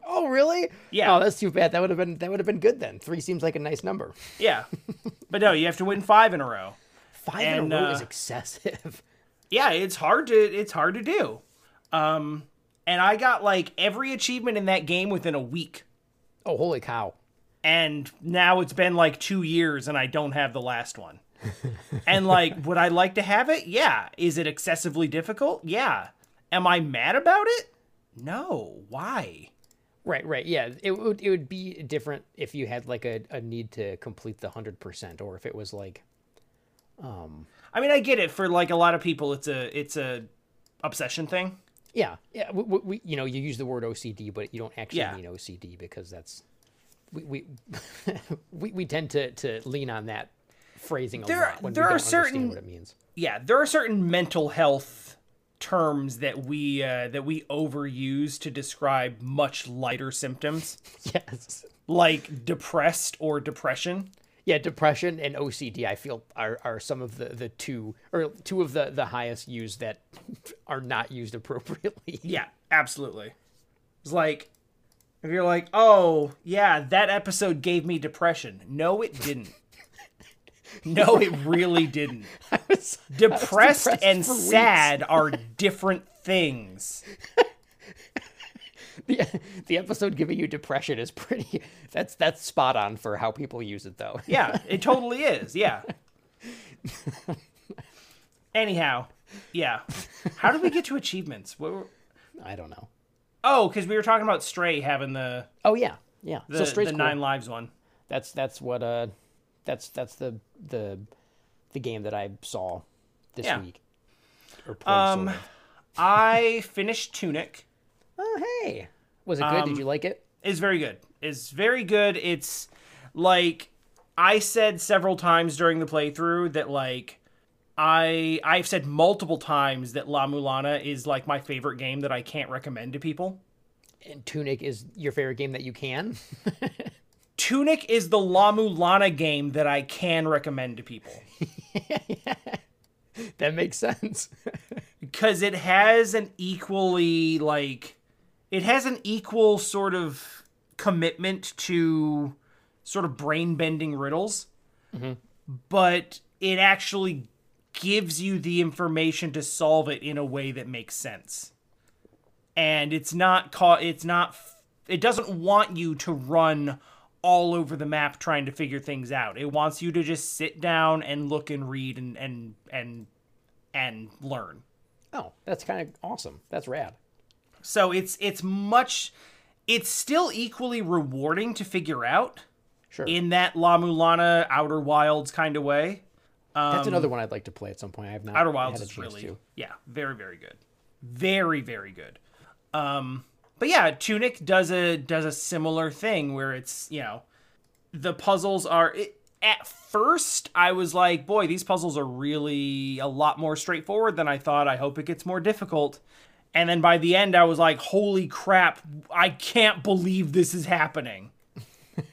Oh really? Yeah. Oh, that's too bad. That would have been that would have been good then. Three seems like a nice number. Yeah. *laughs* but no, you have to win 5 in a row. Five And, in a row is uh, excessive. *laughs* yeah, it's hard to it's hard to do. Um and I got like every achievement in that game within a week. Oh, holy cow! And now it's been like 2 years and I don't have the last one. *laughs* and like would I like to have it? Yeah. Is it excessively difficult? Yeah. Am I mad about it? No. Why? Right, right. Yeah, it would it would be different if you had like a, a need to complete the hundred percent, or if it was like, um I mean, I get it for like a lot of people it's a it's a obsession thing. yeah, yeah. We, we, you know you use the word OCD, but you don't actually Yeah. mean OCD because that's we we *laughs* we, we tend to to lean on that phrasing a There- lot when there we don't certain- understand what it means. yeah, there are certain mental health terms that we uh, that we overuse to describe much lighter symptoms, *laughs* Yes. like depressed or depression. Yeah, depression and OCD, I feel, are, are some of the, the two or two of the, the highest used that *laughs* are not used appropriately. *laughs* Yeah, absolutely. It's like if you're like, "Oh, yeah, that episode gave me depression." No, it didn't. No, it really didn't. *laughs* Was- Depressed depressed and sad are *laughs* different things. the the episode giving you depression is pretty. That's that's spot on for how people use it, though. Yeah, it totally *laughs* is. Yeah. Anyhow, yeah. How did we get to achievements? What were... I don't know. Oh, because we were talking about Stray having the Oh yeah, yeah. the, so Stray's the cool. nine lives one. That's that's what uh, that's that's the the the game that I saw this Yeah. week. Or Um, sort of. I finished Tunic. Oh hey, was it good? um, Did you like it? it? is very good. It's very good. It's like I said several times during the playthrough that like I I've said multiple times that La Mulana is like my favorite game that I can't recommend to people. And Tunic is your favorite game that you can. *laughs* Tunic is the La Mulana game that I can recommend to people. *laughs* That makes sense. *laughs* because it has an equally like it has an equal sort of commitment to sort of brain bending riddles. Mm-hmm. But it actually gives you the information to solve it in a way that makes sense. And it's not caught it's not it doesn't want you to run all over the map trying to figure things out it wants you to just sit down and look and read and and and and learn oh, that's kind of awesome. That's rad. so it's it's much it's still equally rewarding to figure out Sure. in that La Mulana Outer Wilds kind of way. that's another one I'd like to play at some point. I have not. um, Outer Wilds had a is really to. yeah, very very good. Very very good. Um but yeah, Tunic does a does a similar thing where it's, you know, the puzzles are it, at first I was like, boy, these puzzles are really a lot more straightforward than I thought. I hope it gets more difficult. And then by the end I was like, holy crap, I can't believe this is happening. *laughs*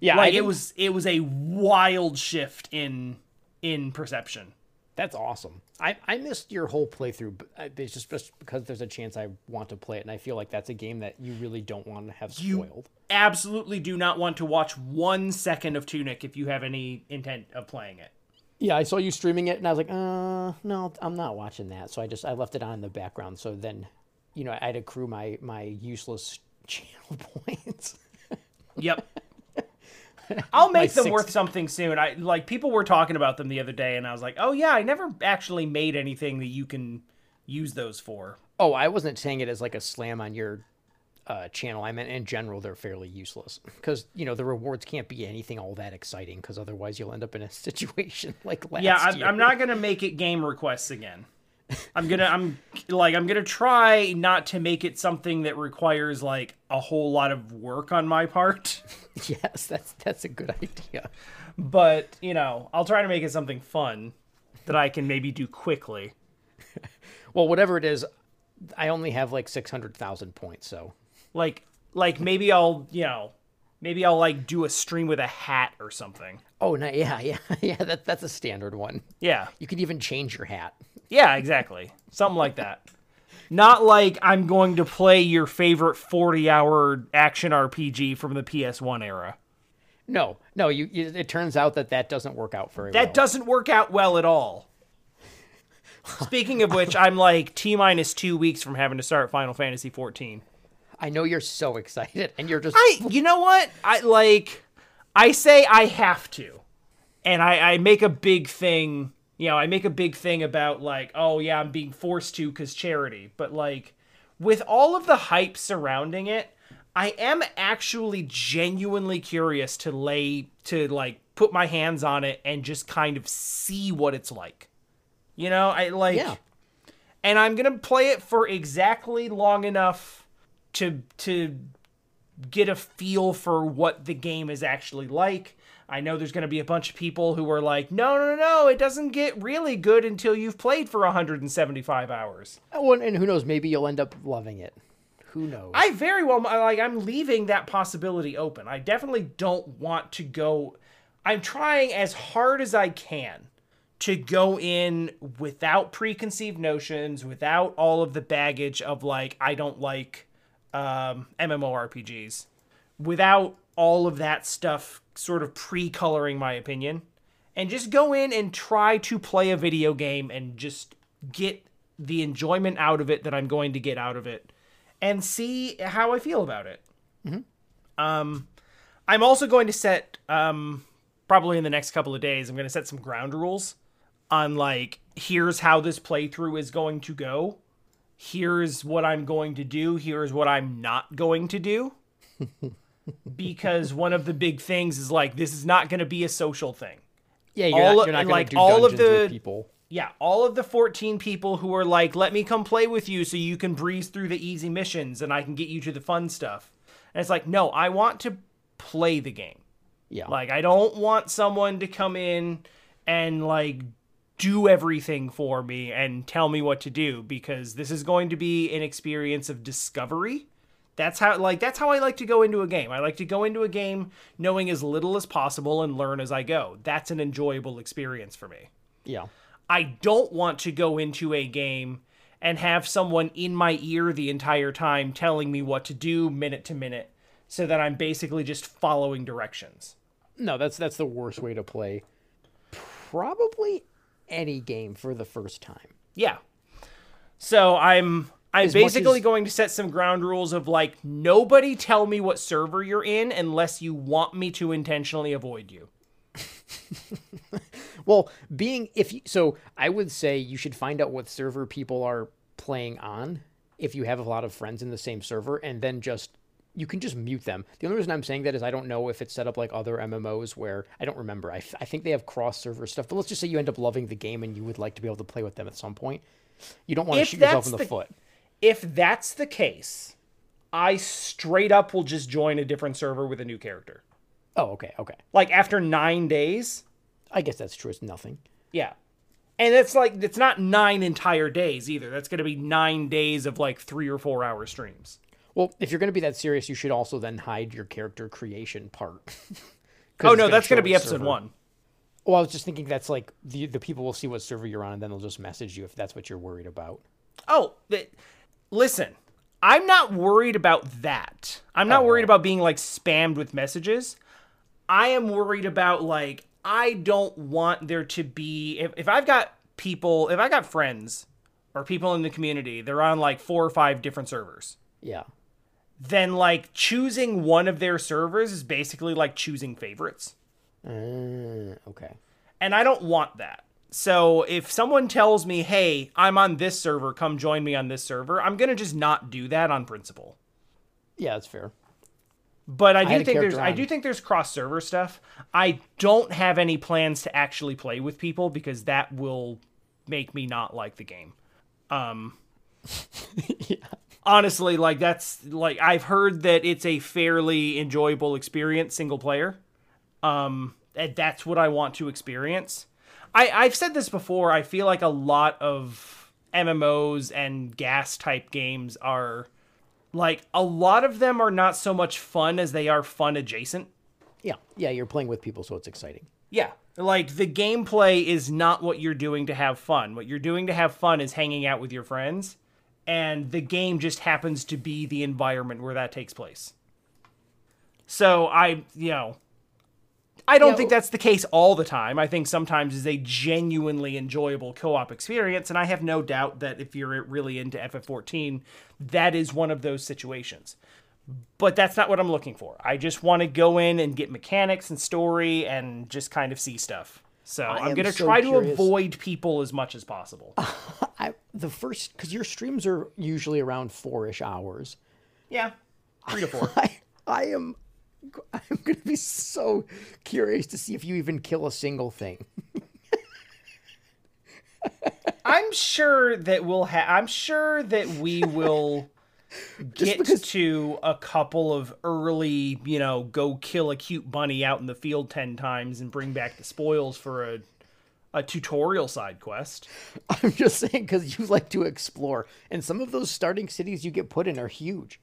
Yeah, Like it was it was a wild shift in in perception. That's awesome. I, I missed your whole playthrough, but it's just, just because there's a chance I want to play it, and I feel like that's a game that you really don't want to have spoiled. You absolutely do not want to watch one second of Tunic if you have any intent of playing it. Yeah, I saw you streaming it, and I was like, uh, no, I'm not watching that. So I just I left it on in the background. So then, you know, I'd accrue my my useless *laughs* channel points. Yep. *laughs* I'll make them six- worth something soon. I like people were talking about them the other day, and I was like, "Oh yeah, I never actually made anything that you can use those for." oh, I wasn't saying it as like a slam on your uh, channel. I meant in general, they're fairly useless because you know the rewards can't be anything all that exciting because otherwise you'll end up in a *laughs* situation like last year. Yeah, I'm. I'm not gonna make it game requests again. I'm gonna, I'm like, I'm gonna try not to make it something that requires like a whole lot of work on my part. *laughs* Yes, that's that's a good idea. but you know i'll try to make it something fun that i can maybe do quickly Well, whatever it is, I only have like six hundred thousand points, so like like maybe i'll you know maybe i'll like do a stream with a hat or something oh no, yeah, *laughs* yeah, yeah. That that's a standard one. yeah You could even change your hat. Yeah exactly something like that not like i'm going to play your favorite 40 hour action rpg from the ps1 era No, no. You, you it turns out that that doesn't work out very that well. doesn't work out well at all speaking of which i'm like t minus two weeks from having to start final fantasy 14 I know you're so excited, and you're just I, you know what? I like, I say I have to, and I, I make a big thing. You know, I make a big thing about like, oh yeah, I'm being forced to because charity. But like, with all of the hype surrounding it, I am actually genuinely curious to lay to like put my hands on it and just kind of see what it's like. You know, I like yeah. and I'm gonna play it for exactly long enough to to get a feel for what the game is actually like. I know there's gonna be a bunch of people who are like, no, no, no, no, it doesn't get really good until you've played for 175 hours. Oh, and, and who knows? Maybe you'll end up loving it. Who knows? I very well like I'm leaving that possibility open. I definitely don't want to go I'm trying as hard as I can to go in without preconceived notions, without all of the baggage of like I don't like um MMORPGs, without all of that stuff sort of pre-coloring my opinion and just go in and try to play a video game and just get the enjoyment out of it that I'm going to get out of it and see how I feel about it. Um, I'm also going to set um, probably in the next couple of days. I'm going to set some ground rules on like here's how this playthrough is going to go. Here's what I'm going to do. Here's what I'm not going to do. *laughs* because one of the big things is like this is not going to be a social thing. Yeah, you're All not, you're not going like, to do all of the- people. Yeah, all of the 14 people who are like, let me come play with you so you can breeze through the easy missions and I can get you to the fun stuff. And it's like, no, I want to play the game. Yeah. Like, I don't want someone to come in and like do everything for me and tell me what to do because this is going to be an experience of discovery. That's how like that's how I like to go into a game. I like to go into a game knowing as little as possible and learn as I go. That's an enjoyable experience for me. yeah. I don't want to go into a game and have someone in my ear the entire time telling me what to do minute to minute so that I'm basically just following directions. No, that's that's the worst way to play probably any game for the first time. Yeah. So I'm I'm basically as- going to set some ground rules of like nobody tell me what server you're in unless you want me to intentionally avoid you. *laughs* Well, being if you, so, I would say you should find out what server people are playing on if you have a lot of friends in the same server, and then just you can just mute them. The only reason I'm saying that is I don't know if it's set up like other MMOs where I don't remember. I, f- I think they have cross server stuff, but let's just say you end up loving the game and you would like to be able to play with them at some point. You don't want to shoot yourself in the, the- foot. If that's the case, I straight up will just join a different server with a new character. Oh, okay, okay. Like after 9 days, I guess that's true. It's nothing. Yeah. And it's like it's not nine entire days either. That's going to be 9 days of like 3 or 4 hour streams. Well, if you're going to be that serious, you should also then hide your character creation part. *laughs* Oh no, that's going to be episode server. 1. Well, I was just thinking that's like the the people will see what server you're on, and then they'll just message you if that's what you're worried about. Oh, listen. I'm not worried about that. I'm not Oh. worried about being like spammed with messages. I am worried about like I don't want there to be if, if I've got people, if I got friends or people in the community, they're on like four or five different servers. Yeah. Then like choosing one of their servers is basically like choosing favorites. Uh, okay. And I don't want that. So if someone tells me, "Hey, I'm on this server, come join me on this server," I'm going to just not do that on principle. Yeah, that's fair. But I do a think there's character I do think there's cross server stuff. I don't have any plans to actually play with people because that will make me not like the game. Um *laughs* yeah. Honestly, like that's like I've heard that it's a fairly enjoyable experience single player. Um and that's what I want to experience. I I've said this before, I feel like a lot of MMOs and GaaS type games are like a lot of them are not so much fun as they are fun adjacent. Yeah, yeah, you're playing with people, so it's exciting. Yeah. Like the gameplay is not what you're doing to have fun. What you're doing to have fun is hanging out with your friends, and the game just happens to be the environment where that takes place. So I, you know, I don't think that's the case all the time. I think sometimes is a genuinely enjoyable co-op experience, and I have no doubt that if you're really into FF14, that is one of those situations. But that's not what I'm looking for. I just want to go in and get mechanics and story and just kind of see stuff. So I'm am going to so try curious. to avoid people as much as possible. *laughs* I the first because your streams are usually around four ish hours. yeah, three to four. *laughs* I I am *laughs* I'm gonna be so curious to see if you even kill a single thing. *laughs* I'm sure that we'll have. I'm sure that we *laughs* will get because- to a couple of early, you know, go kill a cute bunny out in the field ten times and bring back the spoils for a a tutorial side quest. I'm just saying because you like to explore, and some of those starting cities you get put in are huge.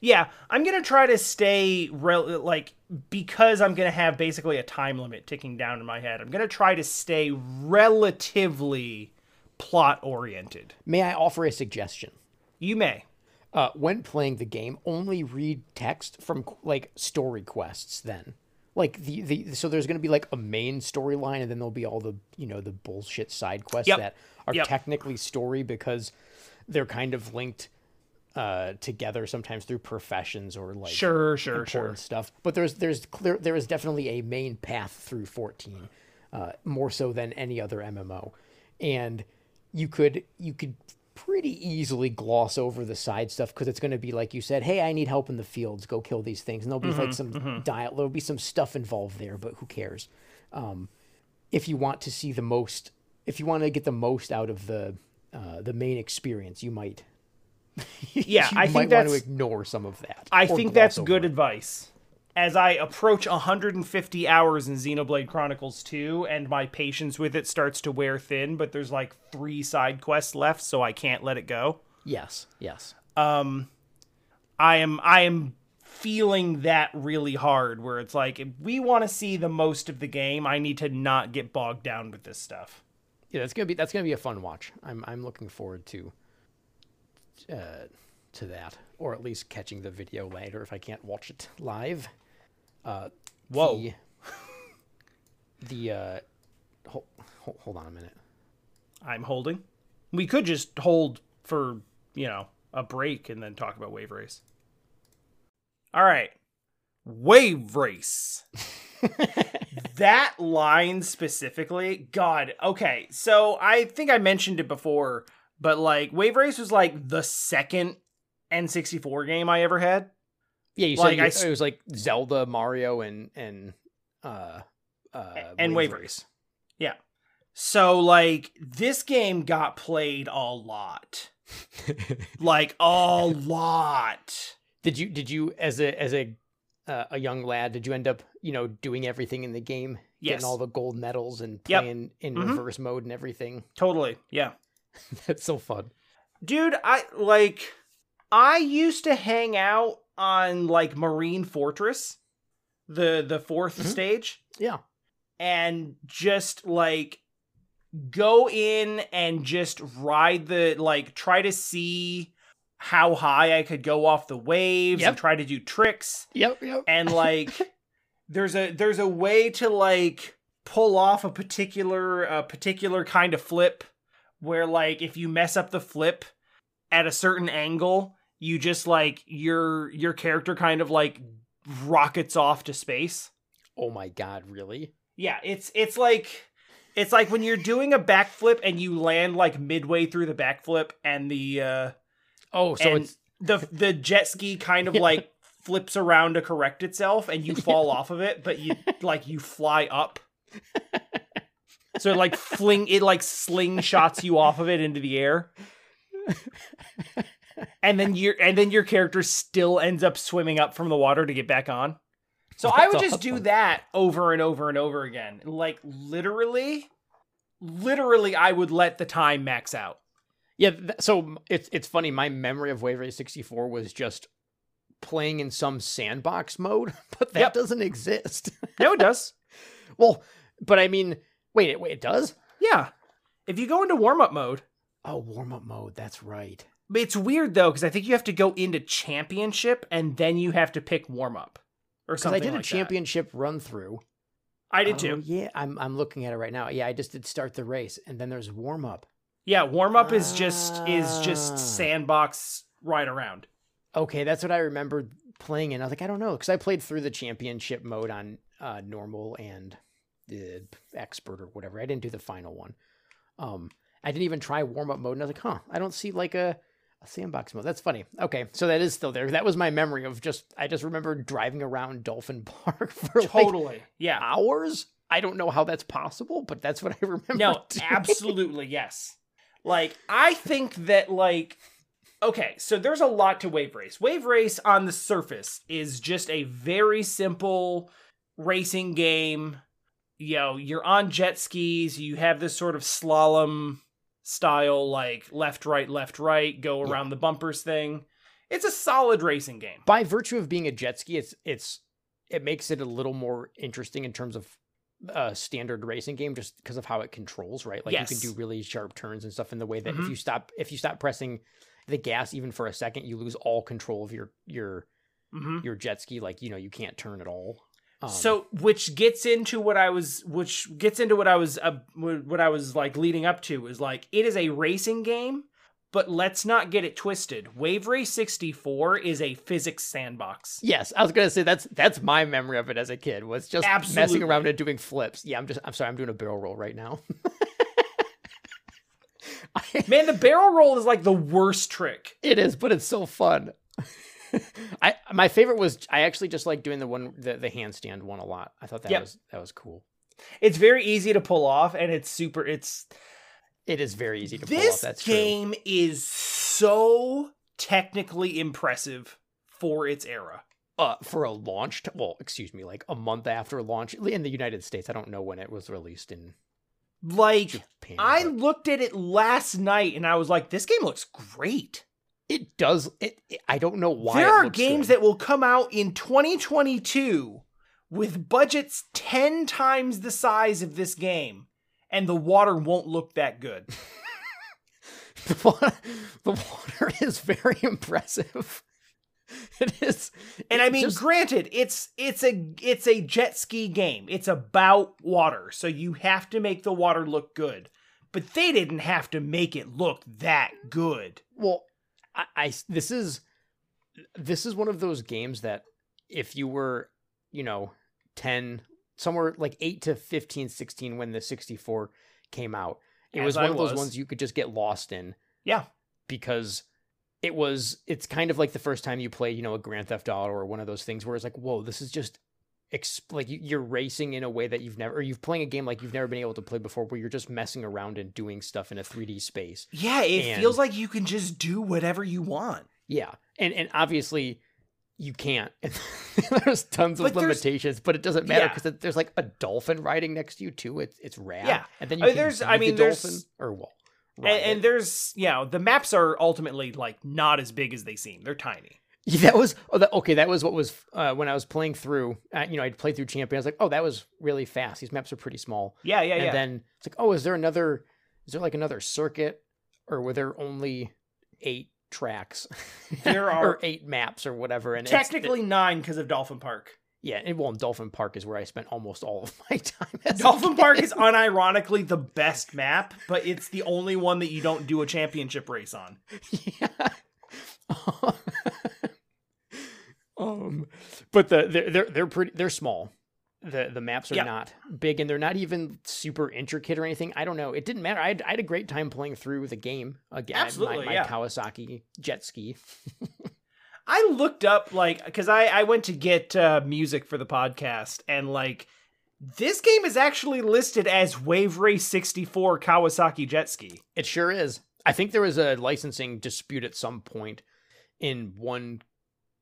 Yeah, I'm gonna try to stay rel- like because I'm gonna have basically a time limit ticking down in my head. I'm gonna try to stay relatively plot oriented. May I offer a suggestion? You may. Uh, when playing the game, only read text from like story quests. Then, like the, the so there's going to be like a main storyline, and then there'll be all the you know the bullshit side quests Yep. that are Yep. technically story because they're kind of linked uh, together sometimes through professions or like Sure, sure, sure. stuff. But there's there's clear there is definitely a main path through 14, uh, more so than any other MMO, and you could you could pretty easily gloss over the side stuff because it's going to be like you said, hey, I need help in the fields, go kill these things, and there'll be like some diet. there'll be some stuff involved there, but who cares? Um, if you want to see the most, if you want to get the most out of the uh, the main experience, you might. *laughs* Yeah, I think want that's to ignore some of that. I think that's over good advice. As I approach 150 hours in Xenoblade Chronicles 2 and my patience with it starts to wear thin, but there's like 3 side quests left so I can't let it go. Yes, yes. Um I am I am feeling that really hard where it's like if we want to see the most of the game, I need to not get bogged down with this stuff. Yeah, that's gonna be that's gonna be a fun watch. I'm I'm looking forward to uh, to that, or at least catching the video later if I can't watch it live. Uh, Whoa. The, the uh, hold, hold on a minute. I'm holding. We could just hold for, you know, a break and then talk about Wave Race. All right. Wave Race. *laughs* that line specifically, God, okay. So I think I mentioned it before, but like Wave Race was like the second N64 game I ever had. Yeah, you said Like, you- I it was like Zelda, Mario, and and uh, uh, and Wave Race. Yeah. So like this game got played a lot. *laughs* like a lot. Did you did you as a as a uh, a young lad did you end up you know doing everything in the game, Yes. getting all the gold medals and Yep. playing in Mhm. reverse mode and everything? Totally. Yeah. *laughs* That's so fun. Dude, I like I used to hang out on like Marine Fortress, the the 4th Mhm. stage, Yeah. and just like go in and just ride the like try to see how high I could go off the waves Yep. and try to do tricks Yep. Yep. and *laughs* like there's a there's a way to like pull off a particular a particular kind of flip where like if you mess up the flip at a certain angle you just like your your character kind of like rockets off to space. Oh my god, really? yeah it's it's like it's like when you're doing a backflip and you land like midway through the backflip and the uh Oh, so it's the the jet ski kind of *laughs* like flips around to correct itself and you *laughs* fall off of it but you like you fly up *laughs* so it like fling it like slingshots you off of it into the air and then your and then your character still ends up swimming up from the water to get back on so i That's would just do that over and over and over again like literally literally i would let the time max out yeah. Th- so it's it's funny. My memory of Wave Race sixty four was just playing in some sandbox mode, *laughs* but that Yep. doesn't exist. no it does *laughs* well, but I mean, wait, it- wait, it does. Yeah. If you go into warm up mode, Oh, warm up mode. That's right. but it's weird though because I think you have to go into championship and then you have to pick warm up or Because something. I did like a championship run through. I did Oh, too. Yeah, I'm I'm looking at it right now. Yeah, I just did start the race, and then there's warm up. Yeah, warm up is just is Ah. just sandbox right around. Okay, that's what I remember playing, and I was like, I don't know, because I played through the championship mode on uh, normal and the expert or whatever. I didn't do the final one. Um, I didn't even try warm up mode, and I was like, huh, I don't see like a, a sandbox mode. That's funny. Okay, so that is still there. That was my memory of just. I just remember driving around Dolphin *laughs* Park for like Totally. yeah. hours. I don't know how that's possible, but that's what I *laughs* remember. No, doing. absolutely yes. Like I think that like okay, so there's a lot to Wave Race. Wave Race on the surface is just a very simple racing game. You know, you're on jet skis, you have this sort of slalom style like left right left right go Yeah. around the bumpers thing. It's a solid racing game. by virtue of being a jet ski, it's it's it makes it a little more interesting in terms of a standard racing game, just because of how it controls, right? Like you can do really sharp turns and stuff in the way that Mhm. if you stop if you stop pressing the gas even for a second, you lose all control of your your Mhm. your jet ski. Like you know you can't turn at all. Um, so which gets into what i was which gets into what i was uh, what i was like leading up to is like it is a racing game but let's not get it twisted. Wave Race 64 is a physics sandbox. Yes, I was gonna say that's that's my memory of it as a kid was just messing around and doing flips. Yeah, I'm just I'm sorry, I'm doing a barrel roll right now. *laughs* Man, the barrel roll is like the worst trick. It is, but it's so fun. *laughs* I my favorite was I actually just like doing the one the, the handstand one a lot. I thought that Yep. was that was cool. It's very easy to pull off and it's super it's It is very easy to pull off. This That's true. game is so technically impressive for its era. Uh, for a launch, well, excuse me, like a month after launch in the United States. I don't know when it was released in Like Japan. I but looked at it last night and I was like, this game looks great. It does. It, it- I don't know why. there are games good. that will come out in 2022 with budgets 10 times the size of this game and the water won't look that good. *laughs* the water, the *laughs* water is very impressive. *laughs* It is, And I mean, just- granted, it's it's a it's a jet ski game. It's about water, so you have to make the water look good. But they didn't have to make it look that good. well, I, I this is this is one of those games that if you were, you know, 10 somewhere like 8 to 15 16 when the 64 came out. It As was I one of those was. ones you could just get lost in Yeah, because it was it's kind of like the first time you play, you know, a Grand Theft Auto or one of those things where it's like, whoa, this is just exp- like you- you're racing in a way that you've never or you're playing a game like you've never been able to play before where you're just messing around and doing stuff in a 3D space. yeah. It And- feels like you can just do whatever you want. Yeah. And and obviously you can't. *laughs* there's tons of But there's- limitations, but it doesn't matter Yeah. because there's like a dolphin riding next to you too. It's it's rad. Yeah. And then you I mean, there's- I mean, the there's- dolphin or well. And, and there's you know the maps are ultimately like not as big as they seem. They're tiny. *laughs* Yeah, that was oh, that, okay. That was what was uh, when I was playing through. Uh, you know, I'd played through Champion. I was like, oh, that was really fast. These maps are pretty small. Yeah, yeah, and yeah. then it's like, oh, is there another? Is there like another circuit, or were there only eight tracks? There *laughs* are- or eight maps or whatever. And it's- Technically nine because of Dolphin Park. yeah. And well, Dolphin Park is where I spent almost all of *laughs* my time. Dolphin Park is unironically the best map, but it's the only one that you don't do a championship race on. yeah. Um, but the they're they're, they're pretty they're small. The the maps are Yeah. not big and they're not even super intricate or anything. I don't know. It didn't matter. I had, I had a great time playing through the game again. Absolutely, my, my yeah. Kawasaki jet ski. *laughs* I looked up like because I I went to get uh, music for the podcast and like this game is actually listed as Wave Race 64 Kawasaki Jet Ski. It sure is. I think there was a licensing dispute at some point in one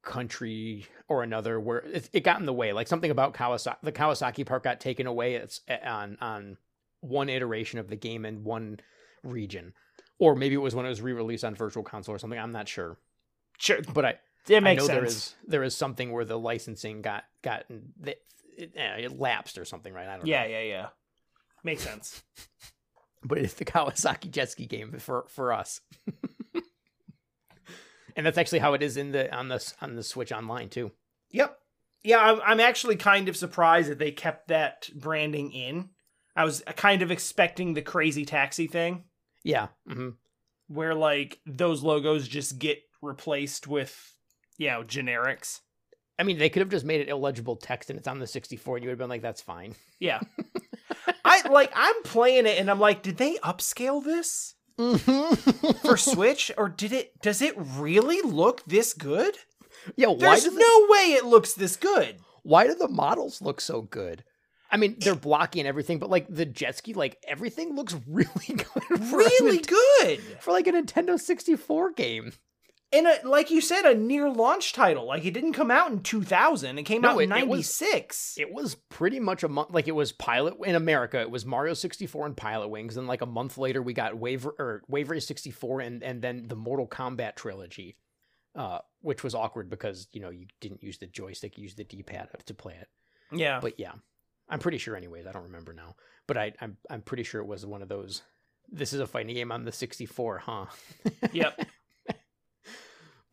country or another where it, it got in the way. Like something about Kawasaki, the Kawasaki part got taken away. It's on on one iteration of the game in one region, or maybe it was when it was re-released on Virtual Console or something. I'm not sure, Sure, but I it makes I know sense. there is there is something where the licensing got got it, it, eh, it lapsed or something, right? I don't Yeah, know. yeah, yeah. Makes sense. *laughs* but it's the Kawasaki jet ski game for for us. *laughs* and that's actually how it is in the on the on the Switch Online too. Yep. Yeah, I'm, I'm actually kind of surprised that they kept that branding in. I was kind of expecting the crazy taxi thing Yeah. hmm where like those logos just get replaced with, you know, generics. I mean, they could have just made it illegible text and it's on the 64 and you would have been like, that's fine. Yeah. *laughs* I like I'm playing it and I'm like, did they upscale this *laughs* for Switch or did it does it really look this good? yeah, why There's does it, no way it looks this good. why do the models look so good? I mean, they're blocky and everything, but like the jet ski, like everything looks *laughs* really good. Really good. for like a Nintendo 64 game. And a, like you said, a near launch title. Like it didn't come out in 2000. It came No, out in it- it was- 96. It was pretty much a month. Like it was Pilot in America. It was Mario 64 and Pilotwings. And like a month later, we got Wave or Wave Race 64 and and then the Mortal Kombat trilogy, uh, which was awkward because you know you didn't use the joystick, you used the D-pad to play it. yeah. But yeah, I'm pretty sure. Anyways, I don't remember now, but I I'm I'm pretty sure it was one of those. This is a fighting game on the 64, huh? yep. *laughs*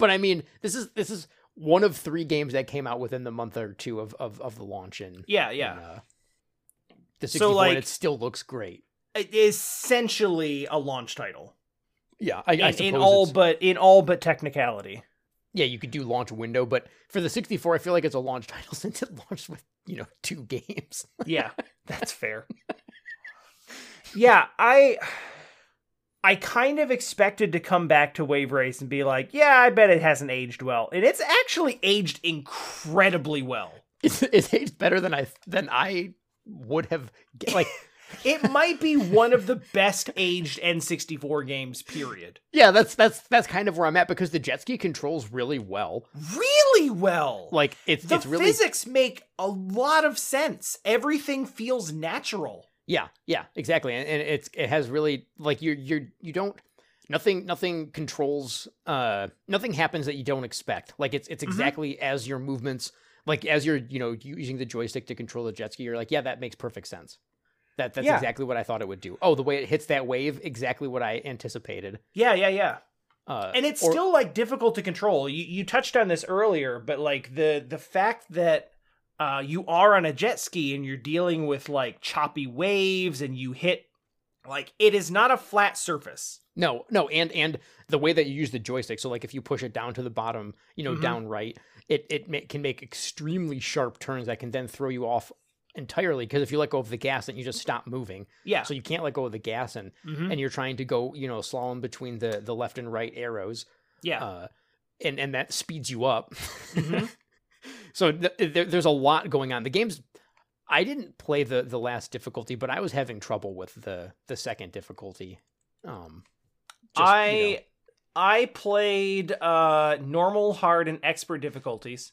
But I mean, this is this is one of three games that came out within the month or two of of, of the launch and Yeah, yeah. and, uh, the So, 64 like- and it still looks great. It is essentially a launch title. Yeah, I, I in, suppose in all but in all but technicality. yeah, you could do launch window, but for the 64, I feel like it's a launch *laughs* title since it launched with you know two games. Yeah, *laughs* that's fair. yeah, I I kind of expected to come back to Wave Race and be like, yeah, I bet it hasn't aged well. And it's actually aged incredibly well. It's, it's aged better than I than I would have like. *laughs* It might be one of the best aged N64 games, period. yeah, that's that's that's kind of where I'm at because the jet ski controls really well. Really well. Like it's the it's really physics make a lot of sense. Everything feels natural. Yeah, yeah, exactly. And, and it's it has really like you're you're you don't nothing nothing controls uh nothing happens that you don't expect. Like it's it's Mhm. exactly as your movements like as you're you know using the joystick to control the jet ski, you're like, yeah, that makes perfect sense. That that's Yeah. exactly what I thought it would do. Oh, the way it hits that wave, exactly what I anticipated. Yeah, yeah, yeah. Uh, and it's or- still like difficult to control. You you touched on this earlier, but like the the fact that uh, you are on a jet ski and you're dealing with like choppy waves and you hit like it is not a flat surface. No, no, and and the way that you use the joystick. So like if you push it down to the bottom, you know, Mhm. down right, it it can make extremely sharp turns that can then throw you off entirely. Because if you let go of the gas, then you just stop moving. Yeah. So you can't let go of the gas, and Mhm. and you're trying to go, you know, slalom between the the left and right arrows, Yeah. uh, and and that speeds you up. Mhm. *laughs* so th- there, there's a lot going on. The game's. I didn't play the the last difficulty, but I was having trouble with the the second difficulty. Um, just, you I know. I played uh normal, hard, and expert difficulties.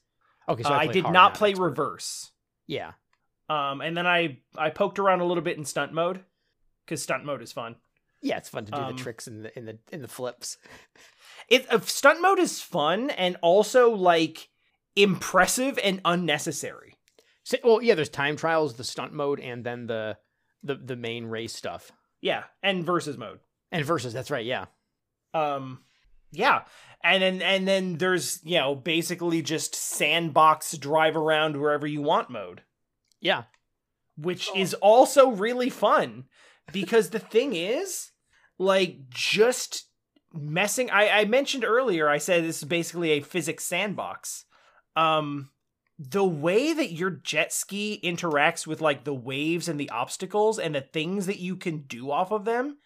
Okay, so Uh, I, I did hard, not play expert. reverse. Yeah, Um, and then I I poked around a little bit in stunt mode because stunt mode is fun. yeah, it's fun to do Um, the tricks in the in the in the flips. *laughs* It uh, stunt mode is fun and also like impressive and unnecessary. So, well, yeah, there's time trials, the stunt mode, and then the the the main race stuff Yeah, and versus mode. and versus. That's right. Yeah, Um, yeah, and then and then there's you know basically just sandbox drive around wherever you want mode, yeah, which Oh. is also really fun because the thing is like just messing. I I mentioned earlier. I said this is basically a physics sandbox. Um. The way that your jet ski interacts with like the waves and the obstacles and the things that you can do off of them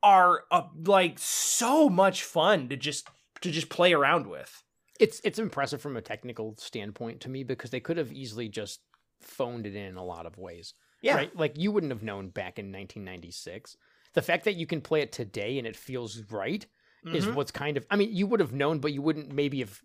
are uh, like so much fun to just to just play around with. it's it's impressive from a technical standpoint to me because they could have easily just phoned it in a lot of ways. Yeah. right. Like you wouldn't have known back in 1996. The fact that you can play it today and it feels right is Mhm. what's kind of. I mean, you would have known, but you wouldn't maybe have.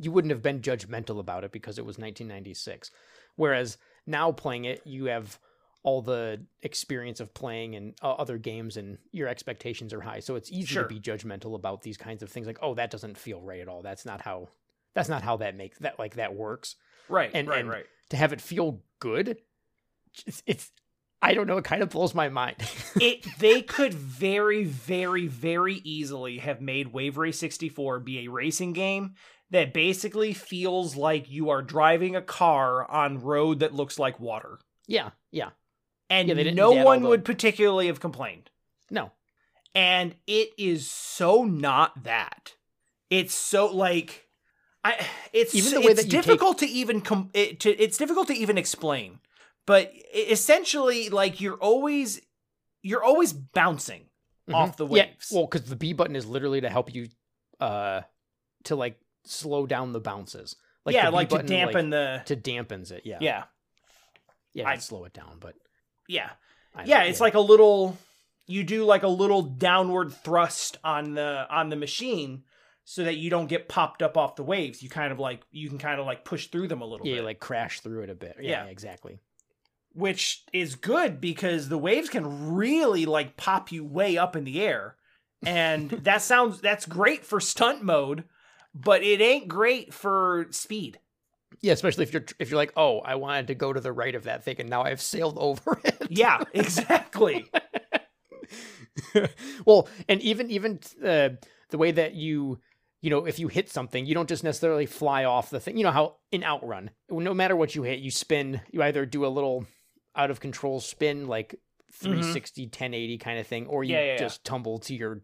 You wouldn't have been judgmental about it because it was 1996. Whereas now playing it, you have all the experience of playing and uh, other games, and your expectations are high. So it's easy Sure. to be judgmental about these kinds of things. Like, oh, that doesn't feel right at all. That's not how. That's not how that makes that like that works. right, and- right, and- right. To have it feel good, it's, it's I don't know. It kind of blows my mind. *laughs* it they could very very very easily have made Wave Race 64 be a racing game that basically feels like you are driving a car on road that looks like water. yeah, yeah. And Yeah, no one would particularly have complained. No, And it is so not that. It's so like I it's Even the way it's that you take- difficult to even com- it, to, it's difficult to even explain. But essentially like you're always you're always bouncing off the Mm-hmm. Yeah, waves. well, because the B button is literally to help you, uh, to like slow down the bounces. Like yeah, like to button, dampen the to dampens it. Yeah, yeah yeah, I- slow it down, but yeah yeah. It's like a little you do like a little downward thrust on the on the machine so that you don't get popped up off the waves. You kind of like you can kind of like push through them a little yeah, bit. like crash through it a bit. Yeah, Yeah. yeah, exactly. which is good because the waves can really like pop you way up in the air. And *laughs* that sounds that's great for stunt mode, but it ain't great for speed. Yeah, especially if you're if you're like, oh, I wanted to go to the right of that thing, and now I've sailed over *laughs* it. Yeah, exactly. *laughs* well, and even even uh, the way that you you know if you hit something, you don't just necessarily fly off the thing. You know how in Outrun, no matter what you hit, you spin. You either do a little out of control spin, like 360, 1080 kind of thing, or you Yeah, yeah, yeah. just tumble to your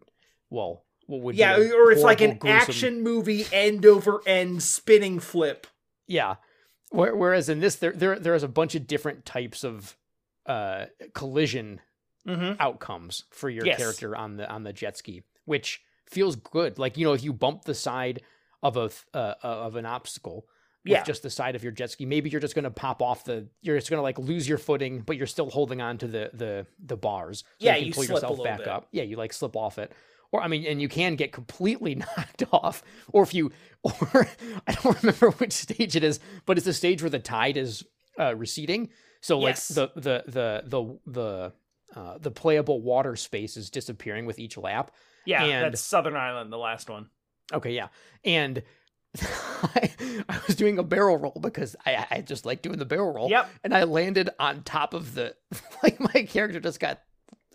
well what would Yeah, or it's like an gruesome- action movie end over end spinning flip. Yeah. Whereas in this, there there there's a bunch of different types of uh, collision Mm-hmm. outcomes for your Yes. character on the on the jet ski, which feels good. Like you know, if you bump the side of a uh, of an obstacle with Yeah. just the side of your jet ski, maybe you're just gonna pop off the. You're just gonna like lose your footing, but you're still holding on to the the the bars. So Yeah, you can you pull slip yourself back bit. up. Yeah, you like slip off it. Or I mean, and you can get completely *laughs* knocked off, or if you, *laughs* or I don't remember *laughs* which stage it is, but it's the stage where the tide is uh, receding. So like Yes. the the the the the uh, the playable water space is disappearing with each lap. Yeah, And- that's Southern Island, the last one. Okay, yeah, and I, I was doing a barrel roll because I, I just like doing the barrel roll. Yep. and I landed on top of the like my character just got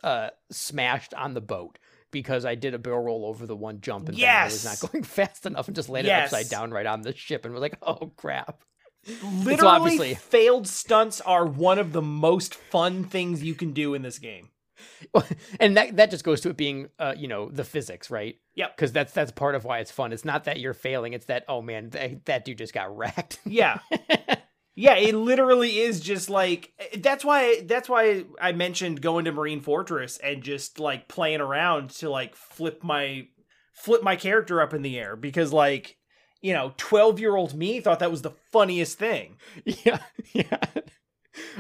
uh smashed on the boat because I did a barrel roll over the one jump and then I was not going *laughs* fast enough and just landed Yes. upside down right on the ship and was like, oh crap. Literally, obviously- failed stunts are one of the most fun things you can do in this game. *laughs* and that that just goes to it being uh you know the physics right Yep. because that's that's part of why it's fun it's not that you're failing it's that oh man that, that dude just got *laughs* wrecked Yeah. Yeah, it literally is just like that's why that's why I mentioned going to Marine Fortress and just like playing around to like flip my flip my character up in the air because like you know 12 year old me thought that was the funniest thing. *laughs* Yeah yeah.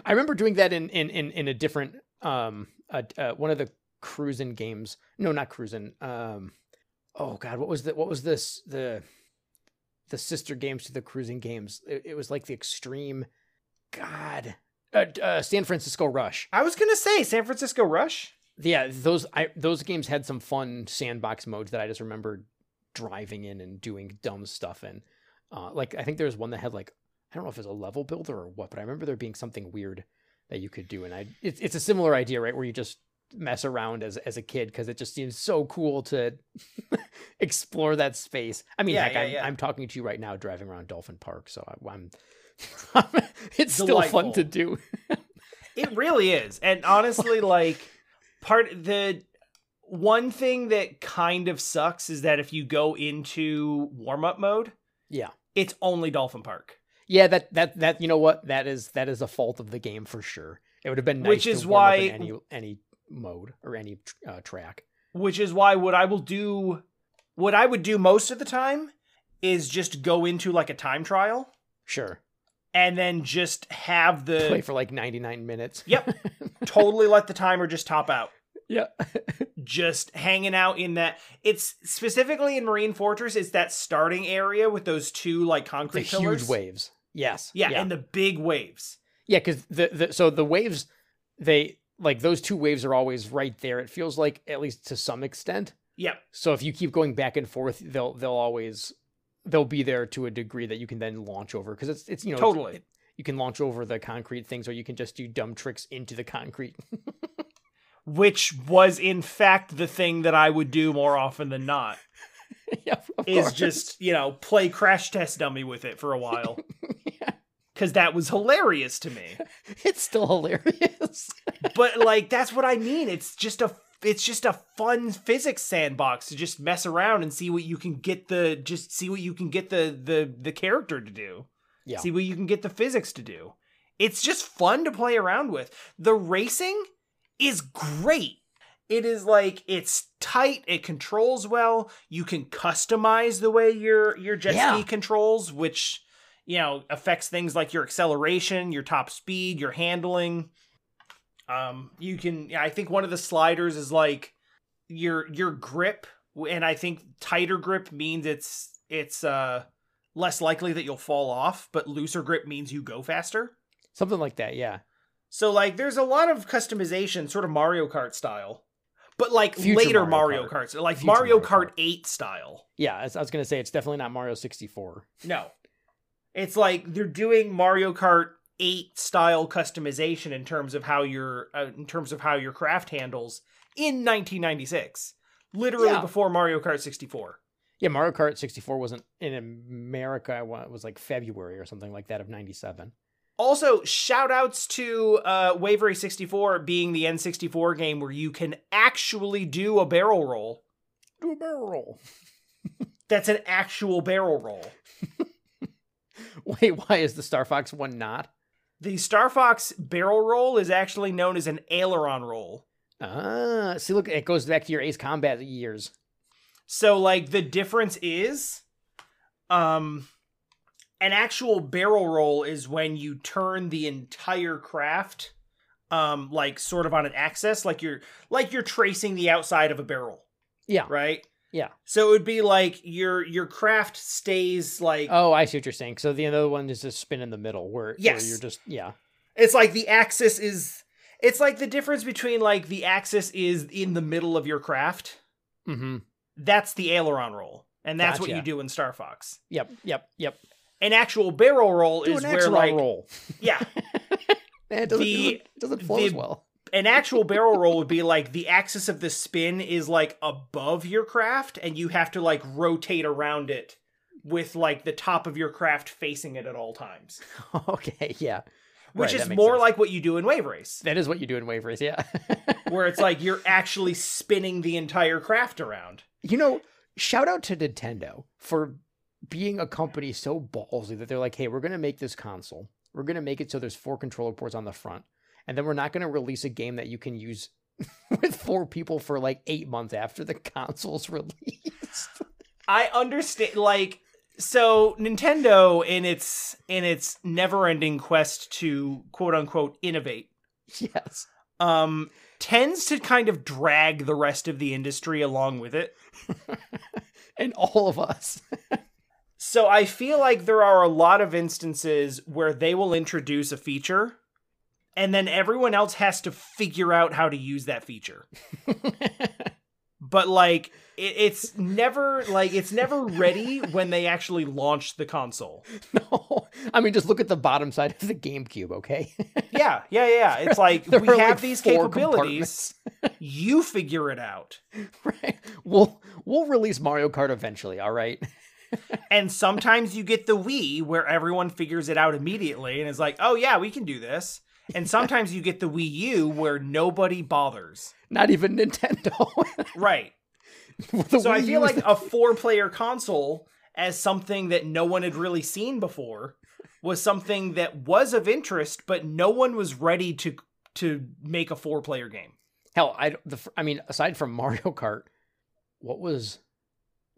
I remember doing that in in in, in a different um uh, uh, one of the Cruis'n games. No not Cruis'n. Um oh god what was the what was this the the sister games to the Cruis'n games. It, it was like the extreme. God. Uh, uh san francisco rush. I was gonna say san francisco rush? Yeah those i those games had some fun sandbox modes that i just remember driving in and doing dumb stuff in. Uh like i think there was one that had like i don't know if it was a level builder or what but i remember there being something weird that you could do and i it's, it's a similar idea right where you just mess around as as a kid because it just seems so cool to *laughs* explore that space i mean Yeah, heck yeah, I'm, yeah. I'm talking to you right now driving around dolphin park so I, i'm *laughs* it's still fun to do It really is. And *laughs* honestly, like part the one thing that kind of sucks is that if you go into warm up mode, yeah it's only Dolphin Park. Yeah, that that that you know what that is that is a fault of the game for sure. It would have been nice Which is why- any any mode or any uh, track. Which is why what I will do what I would do most of the time is just go into like a time trial Sure, and then just have the play for like ninety nine minutes. Yep. *laughs* totally let the timer just top out. yeah, *laughs* just hanging out in that it's specifically in Marine Fortress, it's that starting area with those two like the concrete huge waves. Yes, Yeah, yeah, and the big waves. yeah. Because the, the so the waves they like those two waves are always right there. It feels like at least to some extent. Yep. So if you keep going back and forth, they'll they'll always they'll be there to a degree that you can then launch over because it's it's you know Totally. it- you can launch over the concrete things or you can just do dumb tricks into the concrete. *laughs* Which was in fact the thing that I would do more often than not. *laughs* yeah, is course. just, you know, play crash test dummy with it for a while. *laughs* Yeah. Cause that was hilarious to me. *laughs* it's still hilarious. *laughs* But like that's what I mean. It's just a it's just a fun physics sandbox to just mess around and see what you can get the just see what you can get the the the character to do. Yeah. See what you can get the physics to do. It's just fun to play around with. The racing is great. It is like it's tight, it controls well. You can customize the way your your jet Yeah. ski controls, which you know affects things like your acceleration, your top speed, your handling. Um, you can. I think one of the sliders is like your your grip, and I think tighter grip means it's it's uh less likely that you'll fall off, but looser grip means you go faster. Something like that, yeah. So like, there's a lot of customization, sort of Mario Kart style, but like Future later Mario Mario, Kart. Karts, like Future Mario, Kart Kart. 8 style. Yeah, I was- I was gonna say it's definitely not Mario 64. No. It's like they're doing Mario Kart 8 style customization in terms of how your uh, in terms of how your craft handles in 1996. Literally Yeah. before Mario Kart 64. Yeah, Mario Kart 64 wasn't in America. It was like February or something like that of 97. Also, shout outs to uh, Wave Race 64 being the N64 game where you can actually do a barrel roll. Do a barrel roll. *laughs* That's an actual barrel roll. *laughs* *laughs* Wait, why is the Star Fox one not? The Star Fox barrel roll is actually known as an aileron roll. Ah, see, look, it goes back to your Ace Combat years. So, like, the difference is, um, an actual barrel roll is when you turn the entire craft, um, like sort of on an axis, like you're like you're tracing the outside of a barrel, Yeah, right? Yeah. So it would be like your your craft stays like Oh, I see what you're saying. So the other one is just spin in the middle, where, where Yes. you're just yeah. it's like the axis is it's like the difference between like the axis is in the middle of your craft. Mm-hmm. That's the aileron roll. And that's what you do in Star Fox. Yep, yep, yep. An actual barrel roll Do is where like roll. yeah, *laughs* Man, it doesn't, The- it doesn't, it doesn't flow the- as well. An actual barrel roll would be like the axis of the spin is like above your craft and you have to like rotate around it with like the top of your craft facing it at all times. *laughs* okay, yeah. Which Right, is more sense. like what you do in Wave Race, That is what you do in Wave Race, yeah. *laughs* where it's like you're actually spinning the entire craft around. you know, shout out to Nintendo for being a company so ballsy that they're like, hey, we're going to make this console. We're going to make it so there's four controller ports on the front. And then we're not going to release a game that you can use *laughs* with four people for like eight months after the console's *laughs* released. I understand like so Nintendo in its in its never-ending quest to quote unquote innovate yes. um tends to kind of drag the rest of the industry along with it. *laughs* and all of us. So I feel like there are a lot of instances where they will introduce a feature and then everyone else has to figure out how to use that feature. *laughs* But like it, it's never like it's never ready when they actually launch the console. *laughs* no. I mean, just look at the bottom side of the GameCube, okay? *laughs* Yeah, yeah, yeah. It's like There we have like, these capabilities. you figure it out. right. We'll we'll release Mario Kart eventually, all right? And sometimes you get the Wii where everyone figures it out immediately and is like, "Oh yeah, we can do this." And sometimes you get the Wii U where nobody bothers. Not even Nintendo. *laughs* Right. The So I feel U like a four-player console as something that no one had really seen before was something that was of interest, but no one was ready to to make a four-player game. Hell, I the I mean, aside from Mario Kart, what was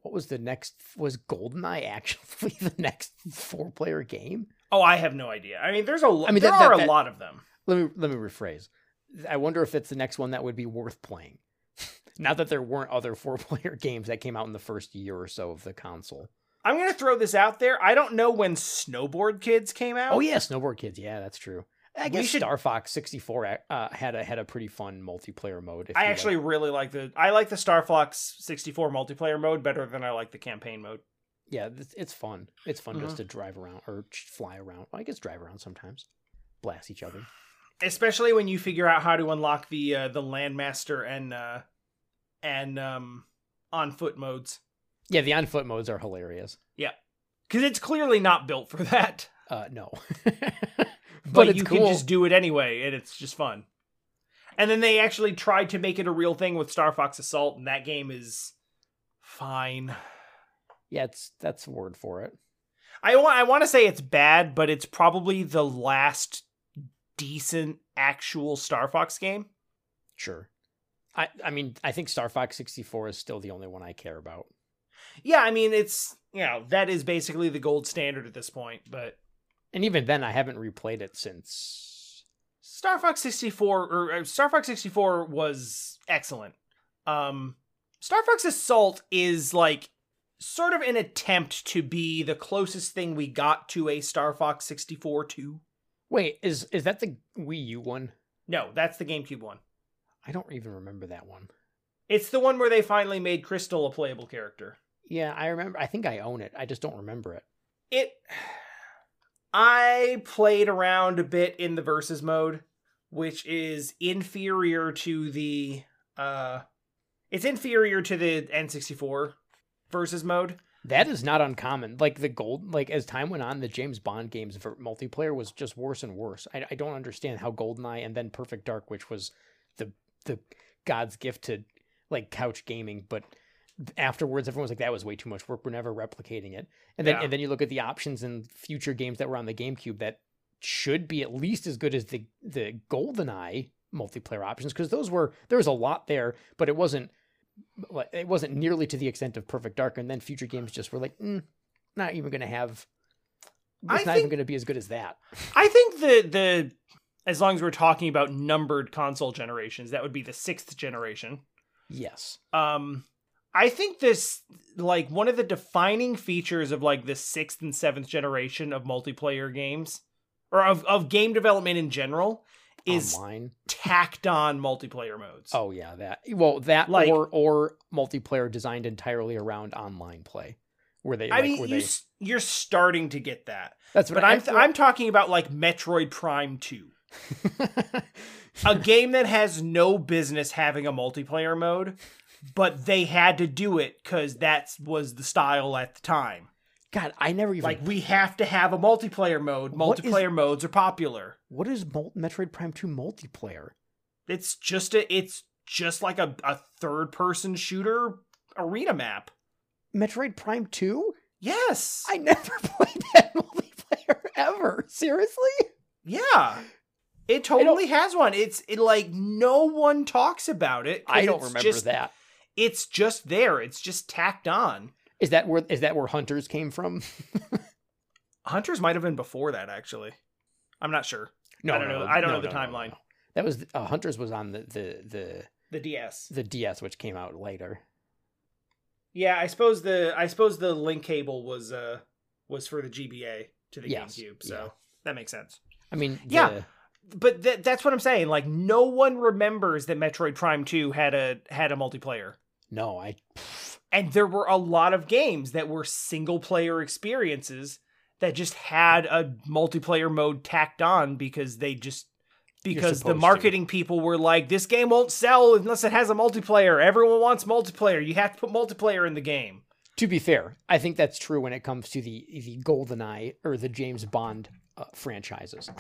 what was the next was GoldenEye actually *laughs* the next four player game? Oh, I have no idea. I mean, there's a lo- I mean, there that- are a that- lot of them. Let me let me rephrase. I wonder if it's the next one that would be worth playing. *laughs* Not that there weren't other four player *laughs* games that came out in the first year or so of the console. I'm gonna throw this out there. I don't know when Snowboard Kids came out. Oh yeah, Snowboard Kids. Yeah, that's true. I guess should- Star Fox 64 uh, had a had a pretty fun multiplayer mode. if I you like- actually really like the I like the Star Fox 64 multiplayer mode better than I like the campaign mode. Yeah, it's, it's fun. It's fun Mm-hmm. just to drive around or fly around. Well, I guess drive around sometimes, blast each other. *sighs* Especially when you figure out how to unlock the uh, the Landmaster and uh and um on foot modes. Yeah, the on foot modes are hilarious. Yeah, Cuz it's clearly not built for *laughs* that. Uh, no, *laughs* But, but, you cool. can just do it anyway and it's just fun. And then they actually tried to make it a real thing with Star Fox Assault and that game is fine. Yeah, it's that's a word for it. I want I want to say it's bad, but it's probably the last decent actual Star Fox game. Sure. I I mean, I think Star Fox 64 is still the only one I care about. Yeah, I mean it's you know that is basically the gold standard at this point. But And even then, I haven't replayed it since. Star Fox sixty four or Star Fox sixty four was excellent. Um, Star Fox Assault is like sort of an attempt to be the closest thing we got to a Star Fox sixty four two. Wait, is is that the Wii U one? No, that's the GameCube one. I don't even remember that one. It's the one where they finally made Crystal a playable character. Yeah, I remember. I think I own it. I just don't remember it. it I played around a bit in the versus mode, which is inferior to the uh it's inferior to the N64 versus mode. That is not uncommon. Like the gold, like as time went on, the James Bond games for multiplayer was just worse and worse. I, I don't understand how GoldenEye and then Perfect Dark, which was the the God's gift to like couch gaming, but afterwards everyone was like that was way too much work we're never replicating it and then Yeah. and then you look at the options in future games that were on the gamecube that should be at least as good as the the goldeneye multiplayer options because those were there was a lot there but it wasn't it wasn't nearly to the extent of perfect dark and then future games just were like mm, not even gonna have I it's not even gonna be as good as that I think the the as long as we're talking about numbered console generations, that would be the sixth generation. yes Um, I think this like one of the defining features of like the sixth and seventh generation of multiplayer games or of, of game development in general Oh, is online tacked on multiplayer modes. oh yeah that well that Like- or or multiplayer designed entirely around online play where they I like, mean, where you, they you're starting to get that, that's what but I, I'm I'm talking about like Metroid Prime Two, *laughs* a game that has no business having a multiplayer mode, but they had to do it because that was the style at the time. God, I never even Like we have to have a multiplayer mode. What is- Multiplayer modes are popular. What is Metroid Prime 2 multiplayer? It's just a it's just like a, a third person shooter arena map. Metroid Prime 2? Yes. I never *laughs* played that multiplayer ever. Seriously? yeah. It totally has one. It's it like no one talks about it. I don't remember just- that. It's just there. It's just tacked on. Is that where is that where Hunters came from? *laughs* Hunters might have been before that actually. I'm not sure. No, I don't no, know. I don't no, know the no, timeline. That was uh, Hunters was on the, the the The DS. the DS, which came out later. Yeah, I suppose the I suppose the link cable was uh was for the GBA to the Yes, GameCube, so yeah. that makes sense. I mean, Yeah. But th- that's what I'm saying. Like no one remembers that Metroid Prime 2 had a had a multiplayer. no, I And there were a lot of games that were single player experiences that just had a multiplayer mode tacked on because they just because the supposed to. marketing people were like this game won't sell unless it has a multiplayer. Everyone wants multiplayer. You have to put multiplayer in the game. to be fair, I think that's true when it comes to the the GoldenEye or the James Bond uh, franchises.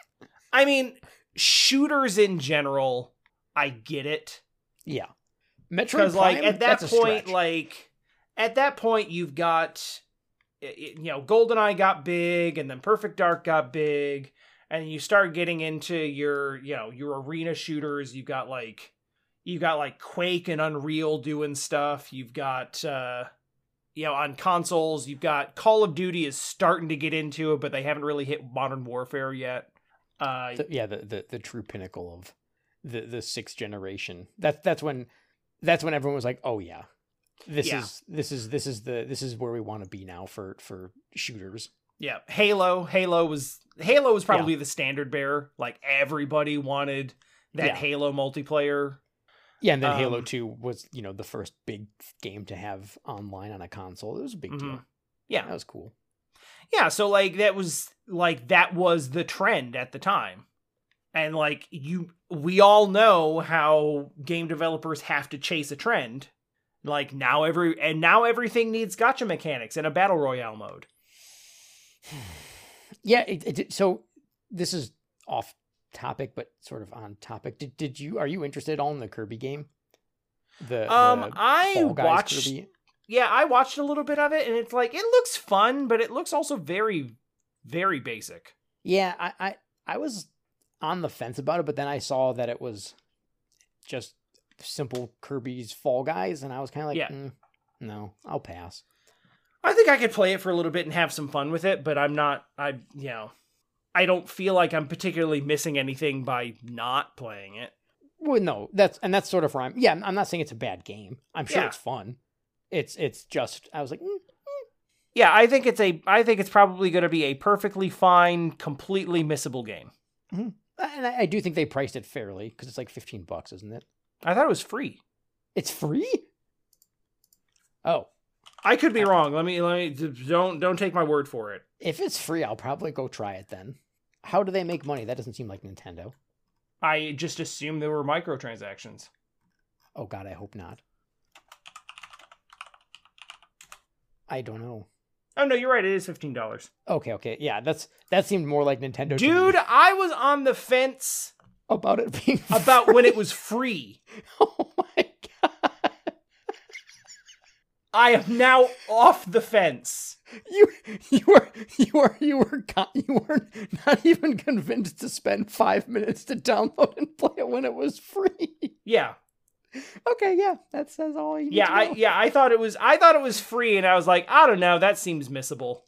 *laughs* I mean, shooters in general, I get it. Yeah. Metroid because like at that that's point stretch. like at that point you've got y- y- you know goldeneye got big and then perfect dark got big and you start getting into your you know your arena shooters you've got like you got like quake and unreal doing stuff you've got uh you know on consoles you've got call of duty is starting to get into it but they haven't really hit modern warfare yet uh The- yeah, the, the the true pinnacle of the the sixth generation. That's that's when that's when everyone was like, "Oh yeah, this Yeah. is this is this is the this is where we want to be now for for shooters." Yeah, Halo. Halo was Halo was probably the standard bearer. Like everybody wanted that Yeah. Halo multiplayer. Yeah, and then Halo Um, Two was you know the first big game to have online on a console. It was a big Mhm. deal. Yeah, That was cool. yeah. So like that was like that was the trend at the time, and like you, we all know how game developers have to chase a trend. Like now every and now everything needs gacha mechanics and a battle royale mode. *sighs* Yeah, it, it, so this is off topic, but sort of on topic. Did did you are you interested at all in the Kirby game? The Um, the I watched. Kirby? Yeah, I watched a little bit of it, and it's like it looks fun, but it looks also very, very basic. Yeah, I, I I was on the fence about it, but then I saw that it was just simple Kirby's Fall Guys, and I was kind of like, Yeah. "Mm, no, I'll pass. I think I could play it for a little bit and have some fun with it, but I'm not. I you know, I don't feel like I'm particularly missing anything by not playing it. Well, no, that's and that's sort of where I'm. Yeah, I'm- I'm not saying it's a bad game. I'm sure Yeah. it's fun. It's it's just I was like, mm, Yeah, I think it's a. I think it's probably going to be a perfectly fine, completely missable game. Uh, and I, I do think they priced it fairly because it's like 15 bucks, isn't it? I thought it was free. It's free. Oh, I could be uh, wrong. Let me. Let me. Don't don't take my word for it. if it's free, I'll probably go try it then. How do they make money? That doesn't seem like Nintendo. I just assumed there were microtransactions. Oh God, I hope not. I don't know. Oh no, you're right. It is fifteen dollars. Okay, okay, yeah, that's that seemed more like Nintendo. Dude, I was on the fence about it being *laughs* about when it was free. *laughs* Oh my god! I am now off the fence. You you were you were you were you were not even convinced to spend five minutes to download and play it when it was free. Yeah. Okay, yeah, that says all you need Yeah, to I yeah, I thought it was I thought it was free and I was like, I don't know, that seems missable.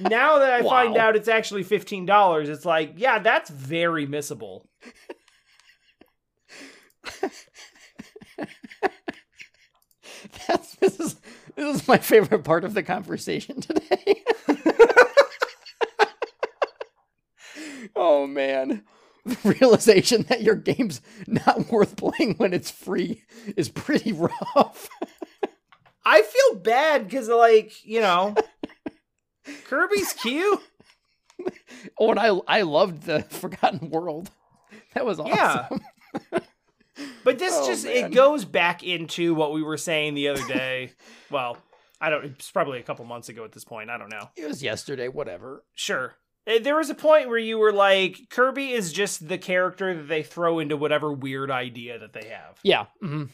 now that I find out it's actually $15, it's like, yeah, that's very missable. *laughs* That's this is this is my favorite part of the conversation today. *laughs* oh man. The *laughs* realization that your game's not worth playing when it's free is pretty rough. I feel bad cuz like, you know, *laughs* Kirby's cute. Oh, and I I loved the *laughs* Forgotten World. That was awesome. Yeah. But this Oh, just man. it goes back into what we were saying the other day. well, I don't it's probably a couple months ago at this point. I don't know. It was yesterday, whatever. Sure. Uh, There was a point where you were like Kirby is just the character that they throw into whatever weird idea that they have. Yeah. hmm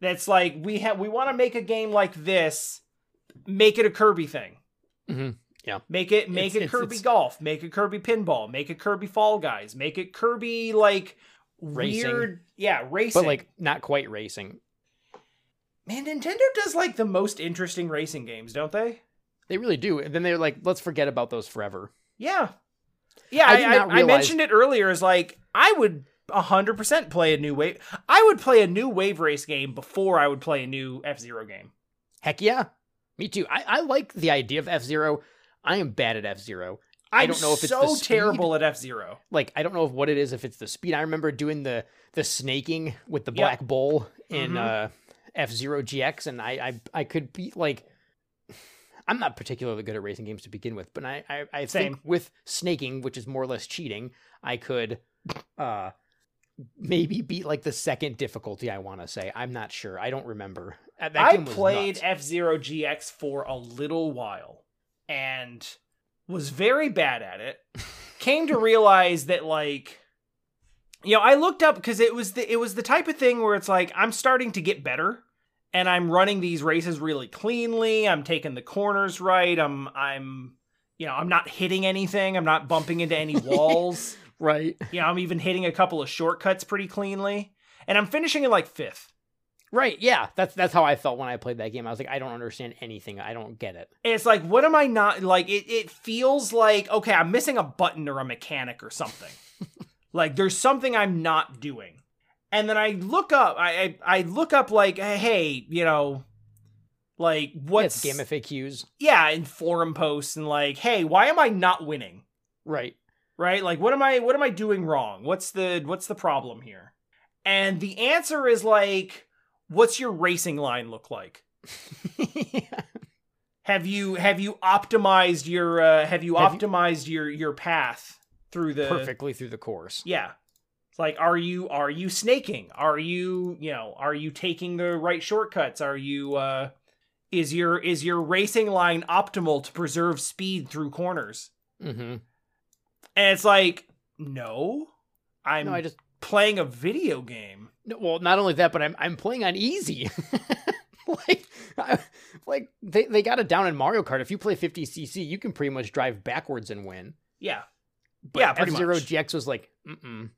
That's like we have we want to make a game like this, make it a Kirby thing. Mhm. Yeah. Make it make It's- it it's- Kirby it's- golf, make it Kirby pinball, make it Kirby Fall Guys, make it Kirby like Racing. weird yeah, racing. But like not quite racing. Man, Nintendo does like the most interesting racing games, don't they? They really do. And then they're like, let's forget about those forever. Yeah. Yeah, I I, I, I mentioned it earlier as like I would 100% play a new wave. I would play a new wave race game before I would play a new F-Zero game. Heck yeah. Me too. I, I like the idea of F Zero. I am bad at F Zero. I don't know if it's so the speed. terrible at F-Zero. Like I don't know if what it is, if it's the speed. I remember doing the the snaking with the Yep. black bull in Mhm. uh F Zero GX, and I, I I could be like I'm not particularly good at racing games to begin with, but I I, I think with snaking, which is more or less cheating, I could uh maybe beat like the second difficulty. I want to say I'm not sure. I don't remember. Uh, That I was played. F-Zero GX for a little while and was very bad at it. *laughs* Came to realize that like you know, I looked up because it was the it was the type of thing where it's like I'm starting to get better and I'm running these races really cleanly. I'm taking the corners right. I'm I'm you know, I'm not hitting anything. I'm not bumping into any *laughs* walls. right. you know, I'm even hitting a couple of shortcuts pretty cleanly. And I'm finishing in like fifth. Right, yeah. That's that's how I felt when I played that game. I was like, I don't understand anything. I don't get it. It's like, what am I not like? It it feels like okay, I'm missing a button or a mechanic or something. *laughs* like there's something I'm not doing. And then I look up, I I, I look up like, hey, you know, like what's It's game FAQs. yeah, in forum posts and like, hey, why am I not winning? Right. Right? Like, what am I what am I doing wrong? What's the what's the problem here? And the answer is like, what's your racing line look like? *laughs* Have you have you optimized your uh, have you Have you- optimized your your path through the Perfectly through the course. Yeah. It's like are you are you snaking? Are you, you know, are you taking the right shortcuts? Are you uh is your is your racing line optimal to preserve speed through corners? Mm-hmm. And it's like no. I'm No, I just playing a video game. no, well, not only that, but I'm I'm playing on easy. *laughs* like, I, like they they got it down in Mario Kart. If you play 50cc, you can pretty much drive backwards and win. Yeah. But Yeah, F Zero. GX was like, mm-mm,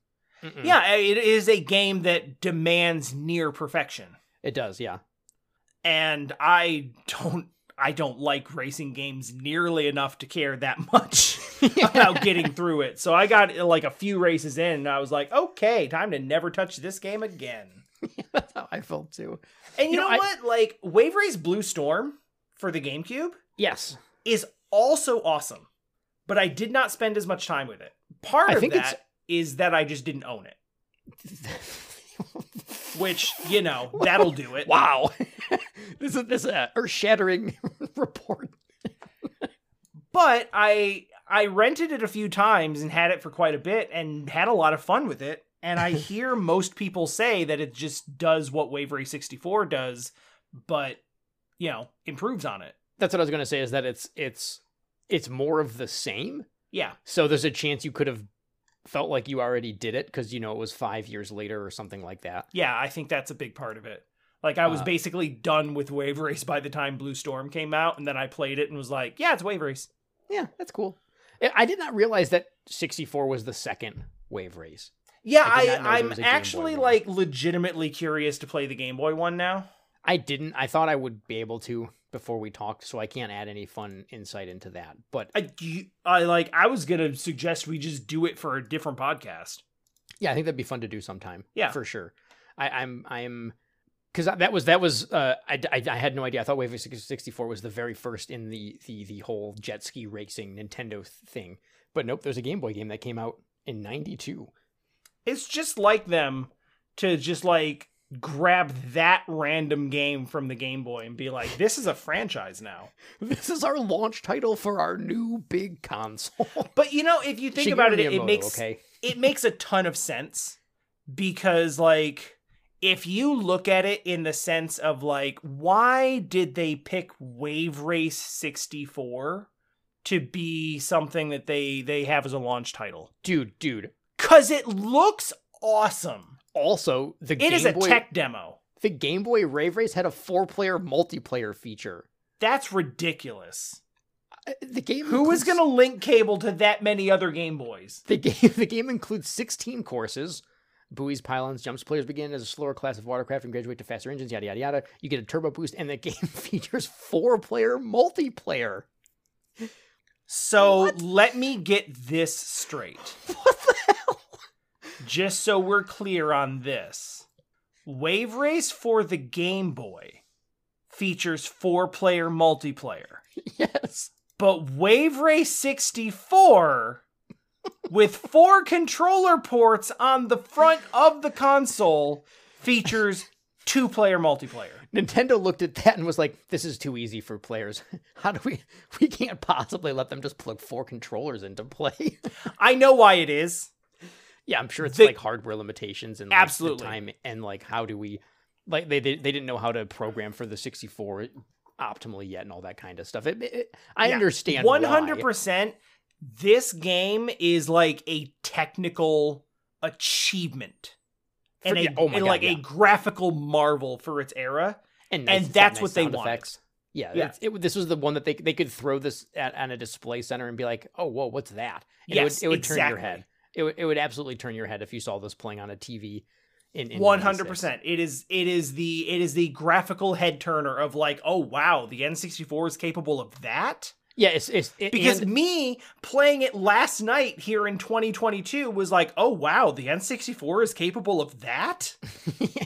mm-mm. Yeah, it is a game that demands near perfection. it does. Yeah, and I don't I don't like racing games nearly enough to care that much *laughs* about getting through it. So I got like a few races in and I was like, "Okay, time to never touch this game again." *laughs* that's how I felt too. And you, You know, know, I- what? Like Wave Race Blue Storm for the GameCube Yes, is also awesome, but I did not spend as much time with it. Part I of think it's- that is that I just didn't own it, *laughs* which, you know, that'll do it. wow, *laughs* this is this is a earth shattering *laughs* report. but I I rented it a few times and had it for quite a bit and had a lot of fun with it. And I hear most people say that it just does what Wave Race 64 does, but you know, improves on it. That's what I was gonna say. Is that it's it's it's more of the same. Yeah. So there's a chance you could have felt like you already did it because you know it was five years later or something like that. Yeah, I think that's a big part of it. Like I was Uh, basically done with Wave Race by the time Blue Storm came out, and then I played it and was like, "Yeah, it's Wave Race." Yeah, that's cool. I- I did not realize that 64 was the second wave race. Yeah, I I, not know there I'm was a Game Boy actually like legitimately curious to play the Game Boy one now. I didn't. I thought I would be able to before we talked, so I can't add any fun insight into that. But I, I like. I was gonna suggest we just do it for a different podcast. yeah, I think that'd be fun to do sometime. Yeah. for sure. I, I'm I'm because that was that was uh I, I, I had no idea. I thought Wave 64 was the very first in the the the whole jet ski racing Nintendo thing. But nope, there's a Game Boy game that came out in '92. It's just like them to just like grab that random game from the Game Boy and be like, "This is a franchise now." *laughs* This is our launch title for our new big console. *laughs* But you know, if you think about it, Shigeru it, it makes okay. it makes a ton of sense because like if you look at it in the sense of like why did they pick Wave Race 64 to be something that they they have as a launch title? dude, dude. Cuz it looks awesome. Also, the It Game is a Boy, tech demo. the Game Boy Wave Race had a four-player multiplayer feature. That's ridiculous. Uh, The game Who is includes- going to link cable to that many other Game Boys? The game *laughs* the game includes 16 courses. Buoys, pylons, jumps. Players begin as a slower class of watercraft and graduate to faster engines, yada yada yada. You get a turbo boost, and the *laughs* game features four-player multiplayer. So What? let me get this straight. *laughs* What the hell? Just so we're clear on this Wave Race for the Game Boy features four player multiplayer, Yes. but Wave Race 64 with four controller ports on the front of the console features two player multiplayer. Nintendo looked at that and was like, "This is too easy for players. *laughs* How do we? We can't possibly let them just plug four controllers into play." *laughs* I know why it is. Yeah, I'm sure it's The- like hardware limitations and like, Absolutely. time and like how do we like they, they they didn't know how to program for the 64 optimally yet and all that kind of stuff. It, it- I Yeah, understand hundred percent. This game is like a technical achievement, and a yeah, oh my and God, like yeah. a graphical marvel for its era. and, and that's nice what they wanted. effects. Yeah, Yeah. It, this was the one that they they could throw this at on a display center and be like, "Oh, whoa, what's that?" And Yes, it would, it would turn your head. It would, it would absolutely turn your head if you saw this playing on a TV. One 96. hundred percent. It is. It is the. It is the graphical head turner of like, oh wow, the N sixty four is capable of that. Yeah, it's it's it, Because and- me playing it last night here in 2022 was like, oh wow, the N64 is capable of that? *laughs*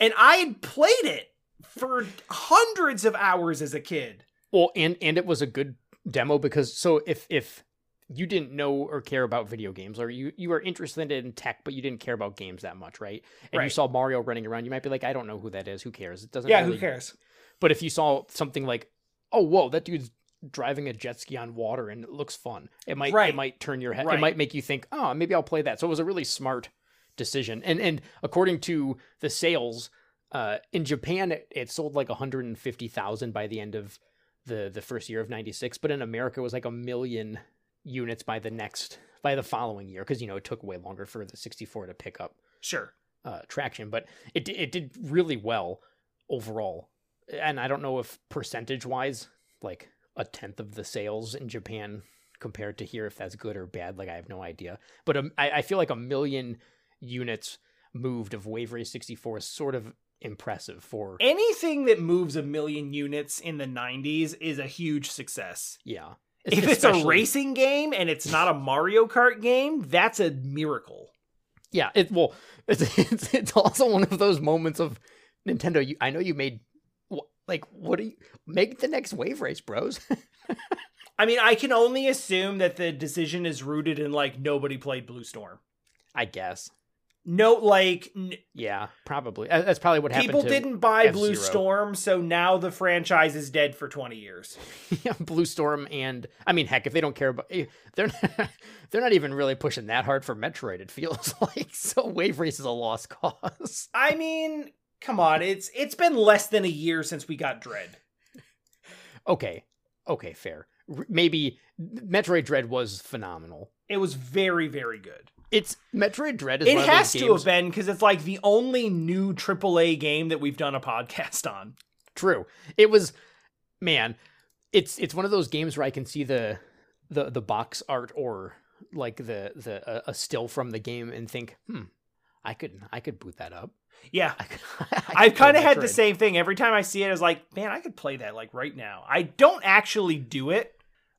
And I had played it for hundreds of hours as a kid. well, and and it was a good demo because so if if you didn't know or care about video games or you you were interested in tech but you didn't care about games that much, right? And you saw Mario running around, you might be like, I don't know who that is. Who cares? It doesn't. Yeah, really who cares? But if you saw something like, oh, whoa, that dude's driving a jet ski on water and it looks fun, it might Right. it might turn your head. Right. It might make you think, oh, maybe I'll play that. So it was a really smart decision. And and according to the sales, uh, in Japan, it, it sold like 150,000 by the end of the the first year of '96, but in America, it was like a million units by the next by the following year because you know it took way longer for the 64 to pick up Sure. uh, traction, but it it did really well overall. And I don't know if percentage wise, like a tenth of the sales in Japan compared to here, if that's good or bad. Like I have no idea. But um, I, I feel like a million units moved of Wave Race 64 is sort of impressive for Anything that moves a million units in the 90s is a huge success. yeah. If it's a racing game and it's not a Mario Kart game, that's a miracle. yeah, it well, *laughs* it's, it's it's also one of those moments of Nintendo. You, I know you made like what do you make the next Wave Race, bros? *laughs* I mean, I can only assume that the decision is rooted in like nobody played Blue Storm. I guess. No, like n- Yeah, probably. That's probably what happened. people didn't buy Blue F-Zero. Storm, so now the franchise is dead for 20 years. *laughs* Blue Storm, and I mean, heck, if they don't care about, eh, they're not, *laughs* they're not even really pushing that hard for Metroid. It feels *laughs* like so. Wave Race is a lost cause. I mean, come on, it's it's been less than a year since we got Dread. Okay, okay, fair. maybe Metroid Dread was phenomenal. It was very, very good. It's Metroid Dread is It one of those has to have been because it's like the only new AAA game that we've done a podcast on. True. It was man, it's it's one of those games where I can see the the the box art or like the the uh, a still from the game and think, "Hmm, I could I could boot that up." Yeah. *laughs* I I I've kind of had the same thing. Every time I see it, I was like, man, I could play that like right now. I don't actually do it,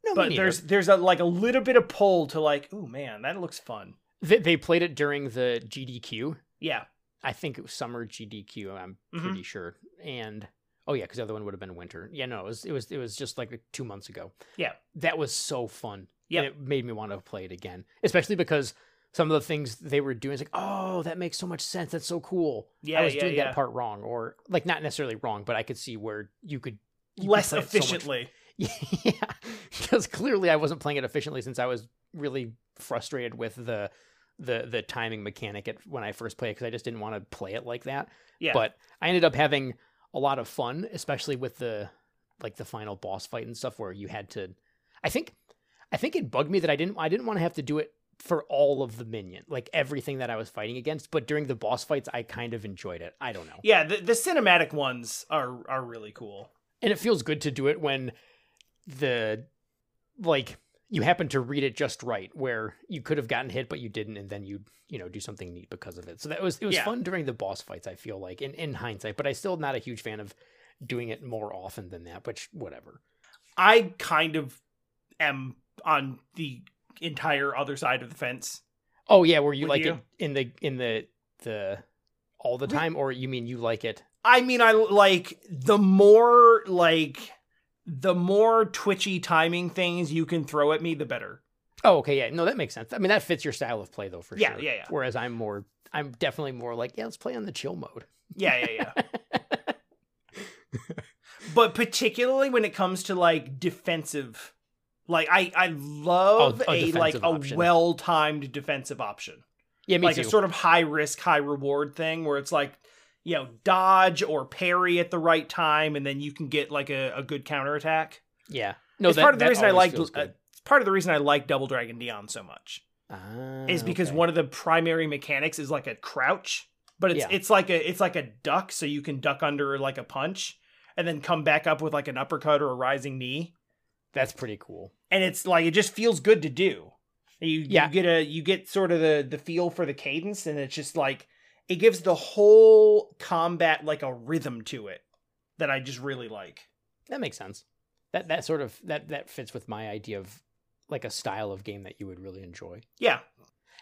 No, but there's there's a like a little bit of pull to like, oh man, that looks fun. They, they played it during the GDQ. Yeah. I think it was summer GDQ. I'm Mhm. pretty sure. And oh yeah, because the other one would have been winter. Yeah, no, it was it was it was just like two months ago. Yeah. that was so fun. Yeah, it made me want to play it again, especially because some of the things they were doing is like, oh, that makes so much sense. That's so cool. Yeah, I was yeah, doing yeah. that part wrong, or like not necessarily wrong, but I could see where you could you Less play it so efficiently. *laughs* yeah, because clearly I wasn't playing it efficiently since I was really frustrated with the the the timing mechanic at when I first played because I just didn't want to play it like that. Yeah. But I ended up having a lot of fun, especially with the like the final boss fight and stuff where you had to. I think I think it bugged me that I didn't I didn't want to have to do it for all of the minion, like everything that I was fighting against. But during the boss fights, I kind of enjoyed it. I don't know. yeah, the, the cinematic ones are are really cool. and it feels good to do it when the like you happen to read it just right where you could have gotten hit but you didn't and then you you know do something neat because of it so that was it was Yeah. fun during the boss fights i feel like in, in hindsight but i still not a huge fan of doing it more often than that which whatever I kind of am on the entire other side of the fence. oh yeah where you like you? it in the in the the all the time or you mean you like it I mean, I like the more like the more twitchy timing things you can throw at me, the better. oh okay yeah no that makes sense i mean that fits your style of play though for Yeah, sure yeah, yeah. whereas i'm more i'm definitely more like yeah let's play on the chill mode Yeah, yeah, yeah. *laughs* but particularly when it comes to like defensive, like I I love Oh, a a, like defensive a well timed defensive option, yeah me like too a sort of high risk high reward thing where it's like you know dodge or parry at the right time, and then you can get like a, a good counterattack. Yeah. No, it's that, part of the reason I like uh, it's part of the reason I like Double Dragon Neon so much. Ah, is because okay. one of the primary mechanics is like a crouch, but it's Yeah. it's like a it's like a duck, so you can duck under like a punch and then come back up with like an uppercut or a rising knee, that's pretty cool. and it's like it just feels good to do. You Yeah. you get a you get sort of the the feel for the cadence, and it's just like it gives the whole combat like a rhythm to it that I just really like. That makes sense. That that sort of that that fits with my idea of like a style of game that you would really enjoy. Yeah,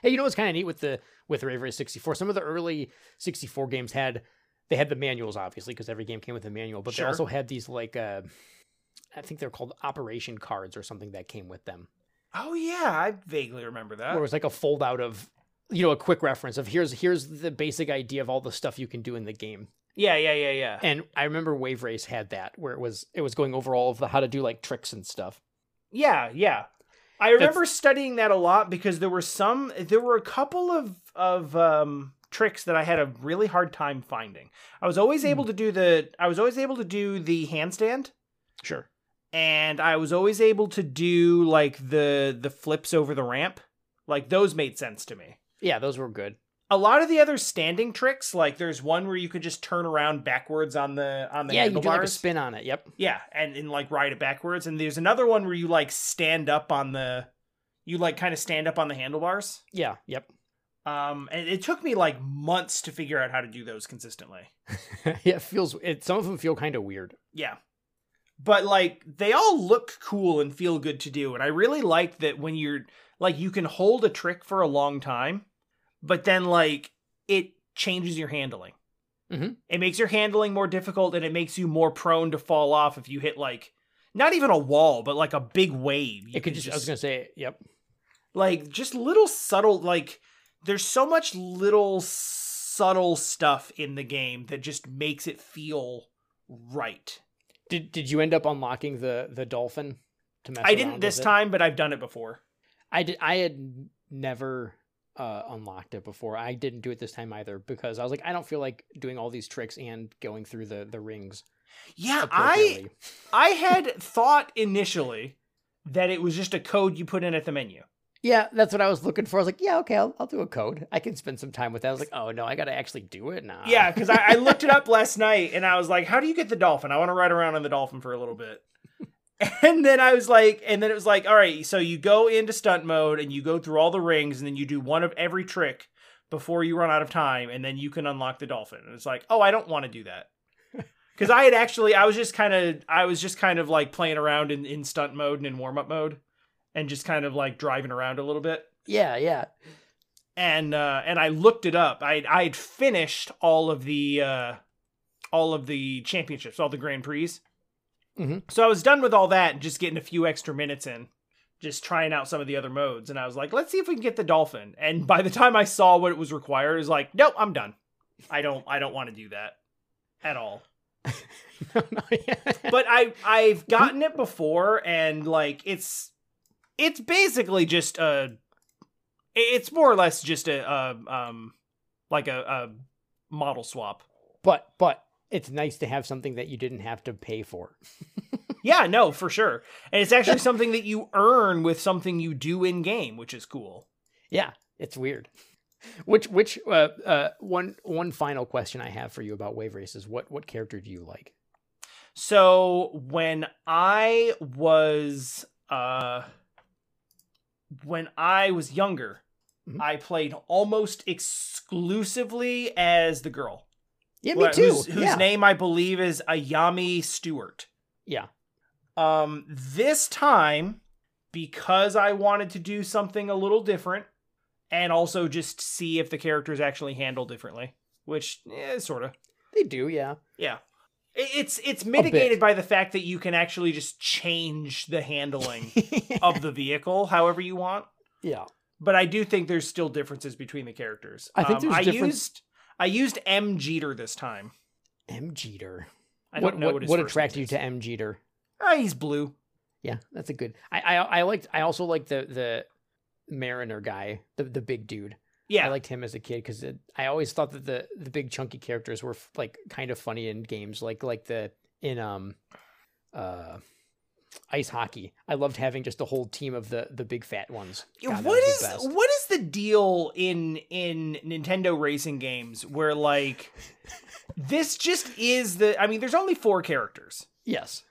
Hey, you know what's kind of neat with the with Wave Race 64? Some of the early 64 games had they had the manuals obviously because every game came with a manual, but Sure. they also had these like uh I think they're called operation cards or something that came with them. oh yeah, I vaguely remember that. where it was like a fold out of you know a quick reference of here's here's the basic idea of all the stuff you can do in the game Yeah, yeah, yeah, yeah. and i remember wave race had that where it was it was going over all of the how to do like tricks and stuff Yeah, yeah. I remember studying that a lot because there were some there were a couple of of um tricks that I had a really hard time finding. I was always able to do the I was always able to do the handstand sure and I was always able to do like the the flips over the ramp. Like those made sense to me. Yeah those were good A lot of the other standing tricks, like there's one where you could just turn around backwards on the on the yeah you do like a handlebars. spin on it yep Yeah, and, and like ride it backwards. And there's another one where you like stand up on the you like kind of stand up on the handlebars. yeah yep Um and it took me like months to figure out how to do those consistently. *laughs* yeah it feels it some of them feel kind of weird Yeah. But like they all look cool and feel good to do. And I really like that when you're like you can hold a trick for a long time, but then like it changes your handling. Mhm. It makes your handling more difficult and it makes you more prone to fall off if you hit like not even a wall, but like a big wave. You it could can just, i was gonna say yep like just little subtle like there's so much little subtle stuff in the game that just makes it feel right. did did you end up unlocking the the dolphin to mess I didn't this time, but I've done it before. I did. I had never uh, unlocked it before. I didn't do it this time either because I was like, I don't feel like doing all these tricks and going through the the rings. Yeah, I. I had thought initially that it was just a code you put in at the menu. Yeah, that's what I was looking for. I was like, yeah, okay, I'll, I'll do a code. I can spend some time with that. I was like, oh no, I got to actually do it now. Yeah, because I, I looked it up *laughs* last night and I was like, how do you get the dolphin? I want to ride around on the dolphin for a little bit. *laughs* And then I was like, and then it was like, all right, so you go into stunt mode and you go through all the rings and then you do one of every trick before you run out of time and then you can unlock the dolphin. And it's like, oh, I don't want to do that. *laughs* Because I had actually, I was just kind of, I was just kind of like playing around in, in stunt mode and in warm up mode and just kind of like driving around a little bit. Yeah, yeah. And, uh, and I looked it up. I, I had finished all of the, uh, all of the championships, all the Grand Prix. Mhm. So I was done with all that and just getting a few extra minutes in, just trying out some of the other modes. And I was like, let's see if we can get the dolphin. And *laughs* by the time I saw what it was required, it was like, nope, I'm done. I don't I don't want to do that at all. *laughs* No. But I I've gotten it before and like it's it's basically just a it's more or less just a, a um like a, a model swap. but but it's nice to have something that you didn't have to pay for. *laughs* Yeah, no, for sure. And it's actually something that you earn with something you do in game, which is cool. Yeah, it's weird. Which which uh, uh one one final question I have for you about wave races. What what character do you like? So when I was uh when I was younger, Mhm. I played almost exclusively as the girl. Yeah, me wh- too. Whose, whose yeah. name I believe is Ayumi Stewart. yeah. Um, this time, because I wanted to do something a little different, and also just see if the characters actually handle differently, which eh, sort of. They do, yeah. Yeah. It's it's mitigated by the fact that you can actually just change the handling *laughs* of the vehicle however you want. yeah. But I do think there's still differences between the characters. I think Um, there's I difference- used I used M Jeter this time. M Jeter. I what don't know what, what, what attracted you to M Jeter? Ah, he's blue. Yeah, that's a good. I I I liked. I also like the the Mariner guy, the the big dude. Yeah. I liked him as a kid because I always thought that the the big chunky characters were like kind of funny in games, like like the in um uh ice hockey. I loved having just a whole team of the the big fat ones. God, what is what is the deal in in Nintendo racing games where like this just is the I mean there's only four characters. Yes.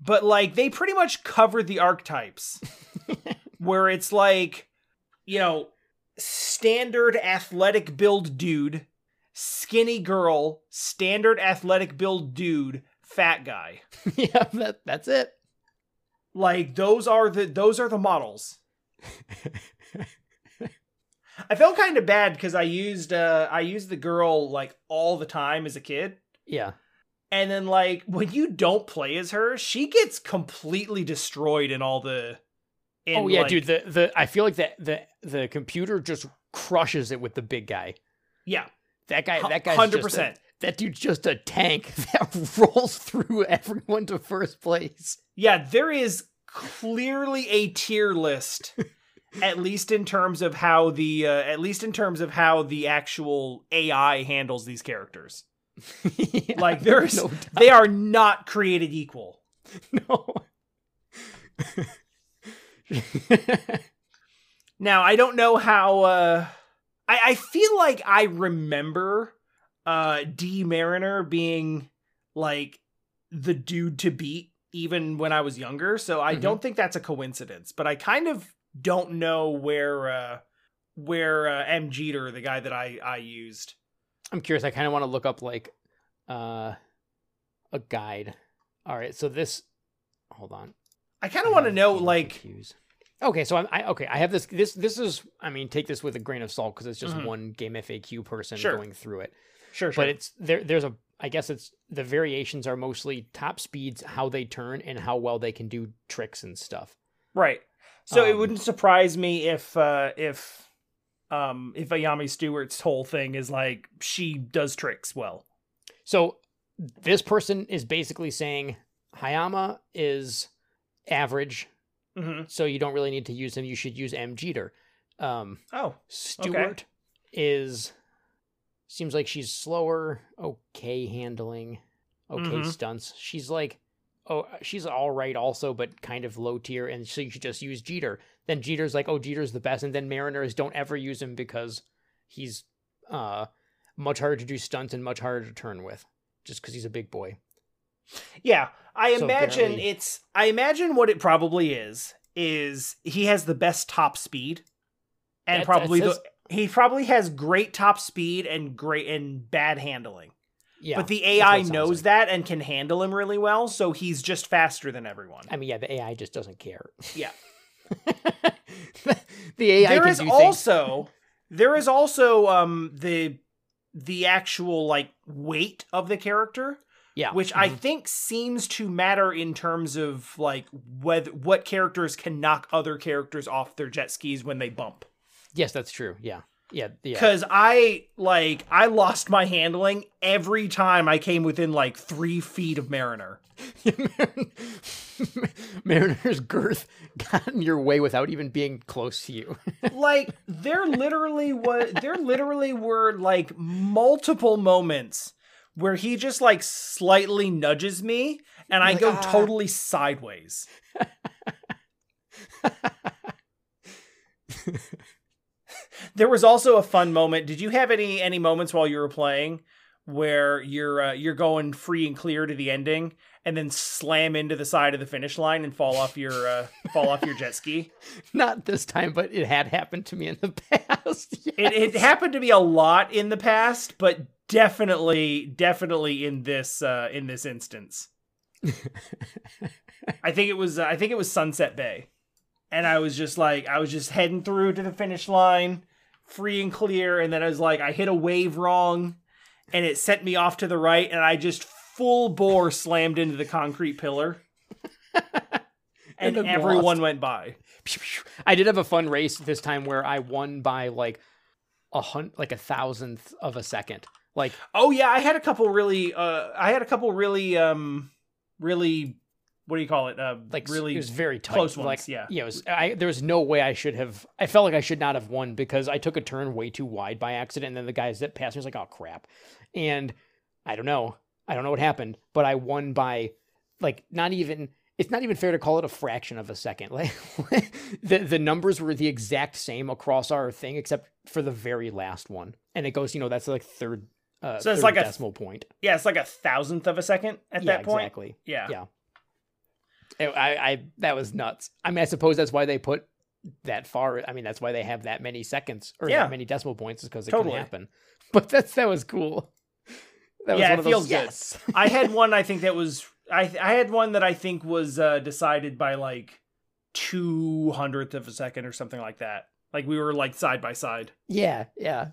but like they pretty much covered the archetypes *laughs* where it's like you know standard athletic build dude skinny girl standard athletic build dude fat guy *laughs* yeah, that that's it. Like those are the those are the models i felt kind of bad because i used uh i used the girl like all the time as a kid Yeah. and then like when you don't play as her she gets completely destroyed in all the in, oh yeah, like- dude. The the I feel like the the the computer just crushes it with the big guy. yeah That guy. That guy hundred just a- percent That dude's just a tank *laughs* that rolls through everyone to first place. Yeah there is clearly a tier list *laughs* at least in terms of how the uh, at least in terms of how the actual ai handles these characters. *laughs* Yeah, like there's no they are not created equal. *laughs* No. now i don't know how uh i i feel like i remember uh d mariner being like the dude to beat even when i was younger so i Mhm. don't think that's a coincidence but i kind of don't know where uh where uh, m jeter the guy that i i used I'm curious. I kind of want to look up like uh a guide. All right, so this. Hold on. i kind of want to know like FAQs. Okay, so I'm I, okay. I have this. This this is. I mean, take this with a grain of salt because it's just Mhm. one game FAQ person Sure. going through it. sure, sure. But it's there. There's a. I guess it's the variations are mostly top speeds, how they turn, and how well they can do tricks and stuff. Right. So it Um, wouldn't surprise me if uh if um if Ayumi Stewart's whole thing is like she does tricks well. So this person is basically saying Hayami is average, Mm-hmm. so you don't really need to use him. You should use M Jeter. Um, Oh, Stewart is seems like she's slower, okay handling, okay Mhm. stunts. She's like oh, she's all right also, but kind of low tier, and so you should just use Jeter. Then Jeter's like, oh, Jeter's the best, and then Mariners don't ever use him because he's uh much harder to do stunts and much harder to turn with, just because he's a big boy. Yeah, I So imagine apparently- it's. I imagine what it probably is is he has the best top speed, and That- probably that the says- he probably has great top speed and great and bad handling. Yeah, but the AI knows like. that and can handle him really well, so he's just faster than everyone. I mean, yeah, the AI just doesn't care. Yeah. *laughs* the AI there is also there is also um the the actual like weight of the character Yeah, which I mhm. think seems to matter in terms of like whether what characters can knock other characters off their jet skis when they bump. Yes, that's true. Yeah, yeah, yeah. Because I like I lost my handling every time I came within like three feet of Mariner. *laughs* Mariner's girth got in your way without even being close to you. *laughs* like there literally was there literally were like multiple moments where he just like slightly nudges me and I Like, go "Ah." totally sideways. *laughs* there was also a fun moment. Did you have any any moments while you were playing where you're uh, you're going free and clear to the ending and then slam into the side of the finish line and fall off your uh, fall off your jet ski? *laughs* Not this time, but it had happened to me in the *laughs* past. *laughs* It, it happened to me a lot in the past, but definitely, definitely in this uh, in this instance. I think it was I think it was Sunset Bay, and I was just like I was just heading through to the finish line, free and clear, and then I was like I hit a wave wrong, and it sent me off to the right, and I just full bore slammed into the concrete pillar, *laughs* and, And everyone lost. went by. I did have a fun race this time where I won by like a hun- like a thousandth of a second. Like Oh yeah, I had a couple really uh I had a couple really um really what do you call it? Uh like really it was very tight. close like, yeah. yeah. It was. I there was no way I should have. I felt like I should not have won because I took a turn way too wide by accident, and then the guys that passed me was like, "Oh crap," and I don't know. I don't know what happened, but I won by like not even. It's not even fair to call it a fraction of a second. *laughs* Like the the numbers were the exact same across our thing, except for the very last one, and it goes. You know, that's like third. Uh, So it's like a- decimal point. Yeah, it's like a thousandth of a second at yeah, that point. exactly. Yeah. Yeah. It- I, I that was nuts. I mean, I suppose that's why they put that far. I mean, that's why they have that many seconds or Yeah. that many decimal points is because it Totally. can happen. *laughs* But that's that was cool. That was Yeah, it of those, feels good. yes. *laughs* I had *laughs* one I think that was I I had one that I think was uh decided by like two hundredth of a second or something like that. Like we were like side by side. yeah, yeah.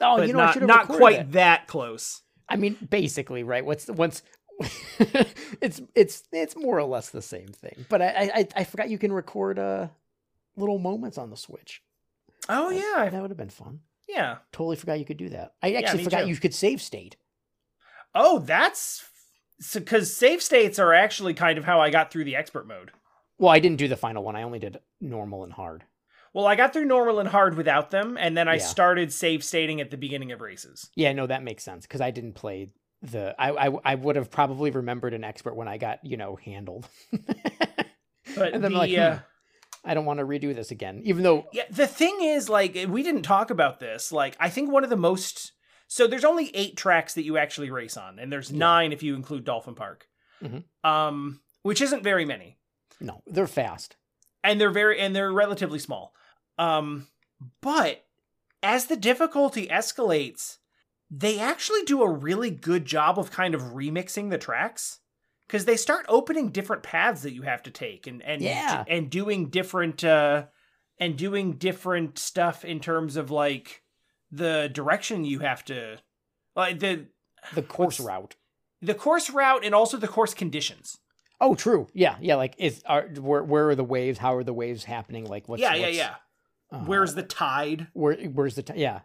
Oh, but you know, I not should have not quite that. that close. I mean, basically, right? What's once *laughs* it's it's it's more or less the same thing. But I I I forgot you can record uh little moments on the Switch. Oh That- yeah. that would have been fun. Yeah. Totally forgot you could do that. I actually me forgot too. you could save state. Oh, that's because save states are actually kind of how I got through the expert mode. Well, I didn't do the final one. I only did normal and hard. Well, I got through normal and hard without them, and then I Yeah. started save stating at the beginning of races. Yeah, no, that makes sense because I didn't play the. I, I I would have probably remembered an expert when I got you know handled. *laughs* But and then the like, uh, hmm, I don't want to redo this again, even though yeah, the thing is, like, we didn't talk about this. Like, I think one of the most so there's only eight tracks that you actually race on, and there's Yeah. nine if you include Dolphin Park, Mhm. um, which isn't very many, no, they're fast. and they're very and they're relatively small. Um, but as the difficulty escalates, they actually do a really good job of kind of remixing the tracks because they start opening different paths that you have to take and and Yeah. and doing different uh and doing different stuff in terms of like the direction you have to like the The course route. the course route and also the course conditions. Oh, true. Yeah, yeah. Like, is are where where are the waves? How are the waves happening? Like, what's yeah, yeah, what's, yeah. uh, Where's the tide? where where's the t- yeah?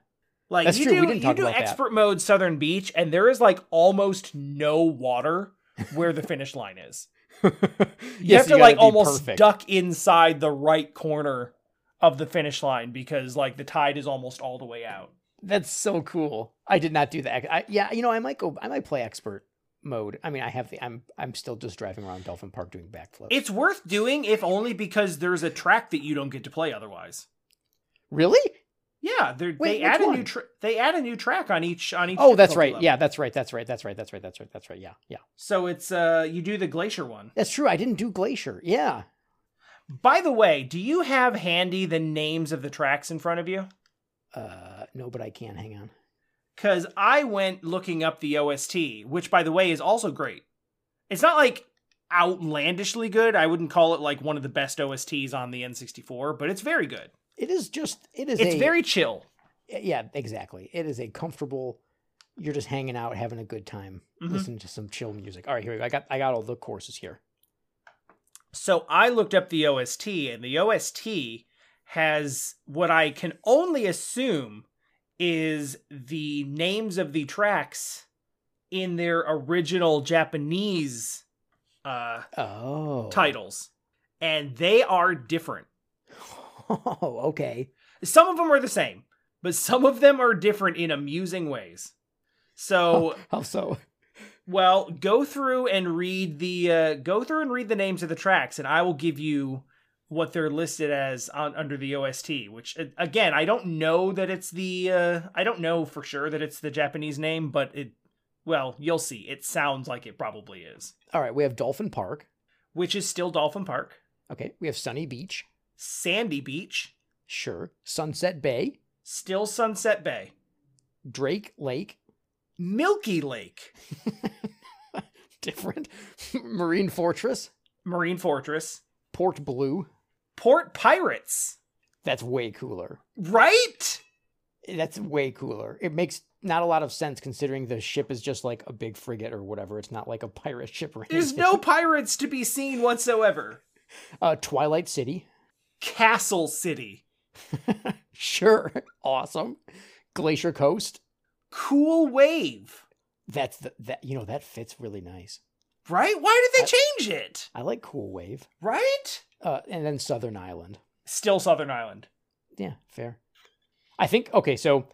Like That's you true, do, you do about that. expert mode Southern Beach, and there is like almost no water where the finish line is. *laughs* You Yes, have to gotta like almost perfect. duck inside the right corner of the finish line because like the tide is almost all the way out. That's so cool. I did not do that. I, yeah, you know, I might go. I might play expert mode. I mean, I have the. I'm I'm still just driving around Dolphin Park doing backflips. It's worth doing if only because there's a track that you don't get to play otherwise. really? Yeah, they're, Wait, they add which a new tra- they add a new track on each on each. Oh, that's right. level. Yeah, that's right. That's right. That's right. That's right. That's right. That's right. That's right. Yeah, yeah. So it's uh you do the glacier one. That's true. I didn't do Glacier. Yeah. By the way, do you have handy the names of the tracks in front of you? Uh, no, but I can. Hang on. Because I went looking up the OST, which by the way is also great. It's not like outlandishly good. I wouldn't call it like one of the best OSTs on the N64, but it's very good. It is just. It is. It's a, very chill. Yeah, exactly. It is a comfortable. You're just hanging out, having a good time, Mhm. listening to some chill music. All right, here we go. I got. I got all the courses here. So I looked up the OST, and the OST has what I can only assume is the names of the tracks in their original Japanese uh, Oh. titles, and they are different. Oh, okay. Some of them are the same, but some of them are different in amusing ways. So, *laughs* How so? well, go through and read the uh, go through and read the names of the tracks, and I will give you what they're listed as on under the OST. Which again, I don't know that it's the uh, I don't know for sure that it's the Japanese name, but it well, you'll see. It sounds like it probably is, All right, we have Dolphin Park. which is still Dolphin Park, Okay, we have Sunny Beach. Sandy Beach, Sure. Sunset Bay, still Sunset Bay, Drake Lake. Milky Lake, *laughs* Different. *laughs* Marine Fortress, Marine Fortress, Port Blue. Port Pirates. That's way cooler. Right? That's way cooler. It makes not a lot of sense considering the ship is just like a big frigate or whatever. It's not like a pirate ship or There's no *laughs* pirates to be seen whatsoever. uh, Twilight City. Castle City. *laughs* Sure. Awesome. Glacier Coast. Cool Wave. That's the that you know that fits really nice. Right? Why did they I- change it? I like Cool Wave. Right? Uh, and then Southern Island. Still Southern Island. Yeah, fair. I think okay, so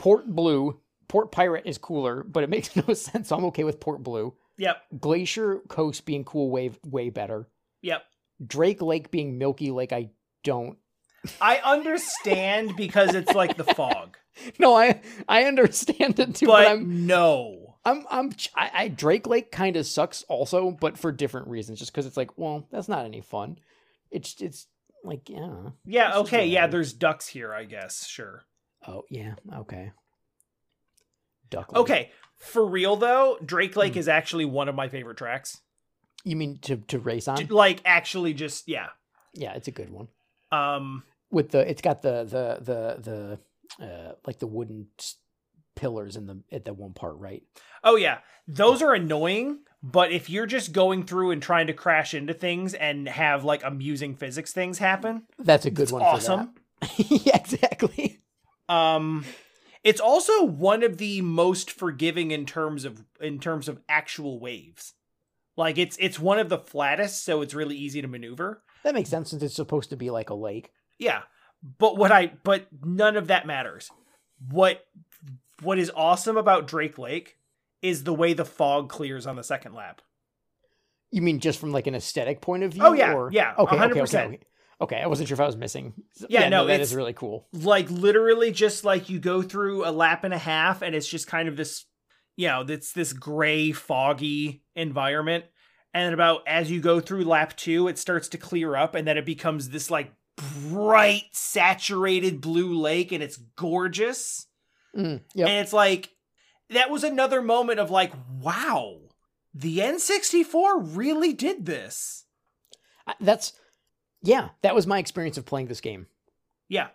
Port Blue, Port Pirate is cooler, but it makes *laughs* no sense. So I'm okay with Port Blue. Yep. Glacier Coast being cool wave way better. Yep. Drake Lake being Milky Lake, I don't. I understand because it's like the fog. *laughs* No, I I understand it too, but, But I'm no. I'm I'm I, I Drake Lake kind of sucks also, but for different reasons. Just because it's like, well, that's not any fun. It's it's like yeah. Yeah, okay, yeah, there's ducks here, I guess. Sure. Oh yeah, okay. Duck. Lake. Okay. For real though, Drake Lake Hmm. is actually one of my favorite tracks. You mean to to race on? Like actually just yeah. Yeah, it's a good one. Um With the it's got the the the the uh like the wooden pillars in the at that one part, right? Oh yeah, those are annoying. But if you're just going through and trying to crash into things and have like amusing physics things happen, That's a good it's one. awesome. For that. *laughs* yeah, exactly. Um, it's also one of the most forgiving in terms of in terms of actual waves. Like it's it's one of the flattest, so it's really easy to maneuver. That makes sense since it's supposed to be like a lake. Yeah, but what I but none of that matters. What what is awesome about Drake Lake is the way the fog clears on the second lap. You mean just from like an aesthetic point of view? Oh, yeah, or... yeah, Okay, okay, 100%. okay, okay. Okay, I wasn't sure if I was missing. Yeah, no, that it's- is really cool. like literally just like you go through a lap and a half and it's just kind of this you know it's this gray foggy environment and then about as you go through lap two it starts to clear up and then it becomes this like bright saturated blue lake and it's gorgeous Mm, yep. and it's like that was another moment of like wow the n64 really did this I- That's yeah. That was my experience of playing this game. yeah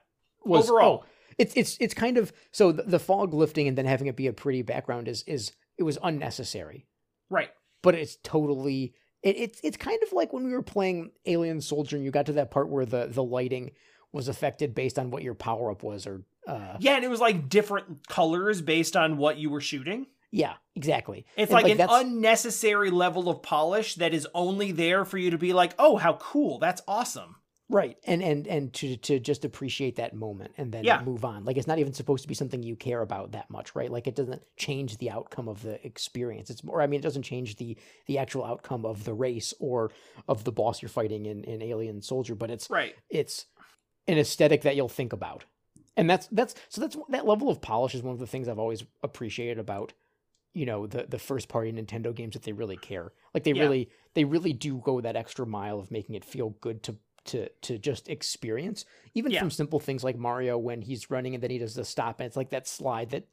Was, Overall. oh, it's it's it's kind of so the, the fog lifting and then having it be a pretty background is is it was unnecessary, right but it's totally it, it's it's kind of like when we were playing Alien Soldier and you got to that part where the the lighting was affected based on what your power up was or uh yeah and it was like different colors based on what you were shooting yeah exactly It's And, like, an that's- unnecessary level of polish that is only there for you to be like, oh, how cool. That's awesome. Right. And and and to to just appreciate that moment and then Yeah. move on. Like it's not even supposed to be something you care about that much, right? Like it doesn't change the outcome of the experience. It's more I mean it doesn't change the the actual outcome of the race or of the boss you're fighting in in Alien Soldier, but it's Right. it's an aesthetic that you'll think about. And that's that's so that's that level of polish is one of the things I've always appreciated about you know the the first party Nintendo games that they really care. Like they Yeah. really they really do go that extra mile of making it feel good to to to just experience even Yeah. from simple things like Mario when he's running and then he does the stop and it's like that slide that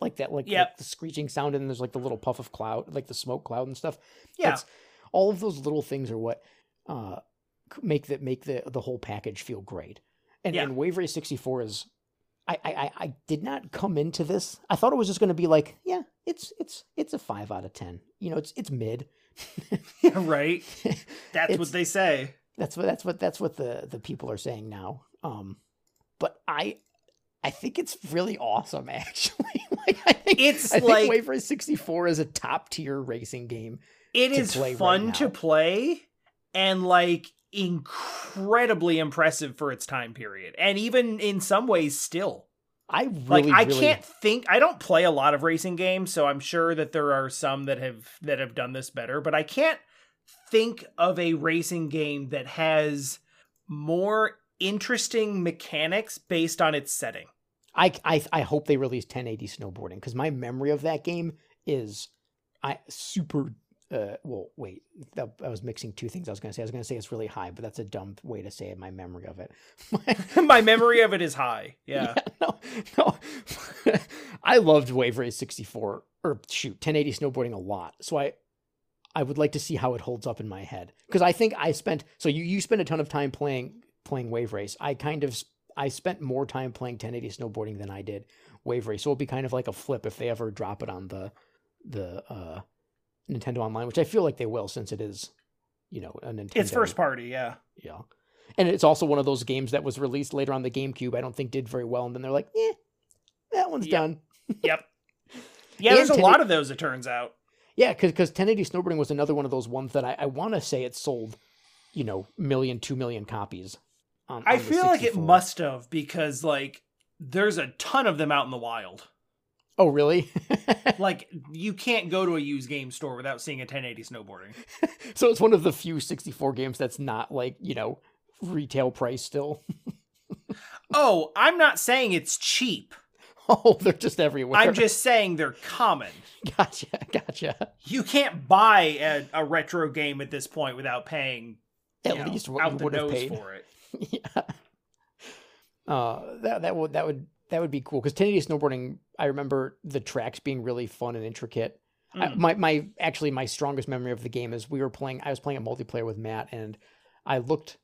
like that like, Yep. like the screeching sound and there's like the little puff of cloud like the smoke cloud and stuff Yeah. That's- all of those little things are what uh make the make the the whole package feel great and Yeah. and Wave Race 64 is I, I I- I did not come into this. I thought it was just going to be like, yeah, it's it's it's a five out of ten. You know, it's it's mid. *laughs* right. *laughs* That's what they say. That's what that's what that's what the the people are saying now. Um, but I I think it's really awesome *laughs* actually. like I think It's I like- Wave Race 64 is a top tier racing game. It is play right fun to play and like incredibly impressive for its time period. And even in some ways still. I Like I really, can't think I don't play a lot of racing games, so I'm sure that there are some that have that have done this better, but I can't think of a racing game that has more interesting mechanics based on its setting. I, I I hope they release 1080 snowboarding because my memory of that game is I super uh well wait that, I was mixing two things I was gonna say I was gonna say it's really high but that's a dumb way to say it my memory of it *laughs* *laughs* My memory of it is high. Yeah. *laughs* no no I loved Wave Race 64 or shoot 1080 snowboarding a lot so I I would like to see how it holds up in my head because I think I spent so you you spent a ton of time playing playing Wave Race I kind of I spent more time playing 1080 snowboarding than I did Wave Race so it'll be kind of like a flip if they ever drop it on the the uh Nintendo Online which I feel like they will since it is you know a Nintendo It's first party, yeah. yeah and it's also one of those games that was released later on the GameCube I don't think did very well and then they're like eh that one's Yeah. done Yep. *laughs* Yeah, And there's a 10 lot of those, it turns out. Yeah, because because 1080 snowboarding was another one of those ones that I, I want to say it sold, you know, million, two million copies. On, I on feel like it must have because like there's a ton of them out in the wild. Oh, really? *laughs* Like you can't go to a used game store without seeing a 1080 snowboarding. *laughs* so it's one of the few 64 games that's not like you know retail price still. *laughs* Oh, I'm not saying it's cheap. Oh, they're just everywhere. I'm just saying they're common. gotcha, gotcha. You can't buy a, a retro game at this point without paying At know, least what out you would have paid. for it. *laughs* yeah. Uh, that that would that would that would be cool because 1080 snowboarding. I remember the tracks being really fun and intricate. I, Mm. my my actually my strongest memory of the game is we were playing. I was playing a multiplayer with Matt, and I looked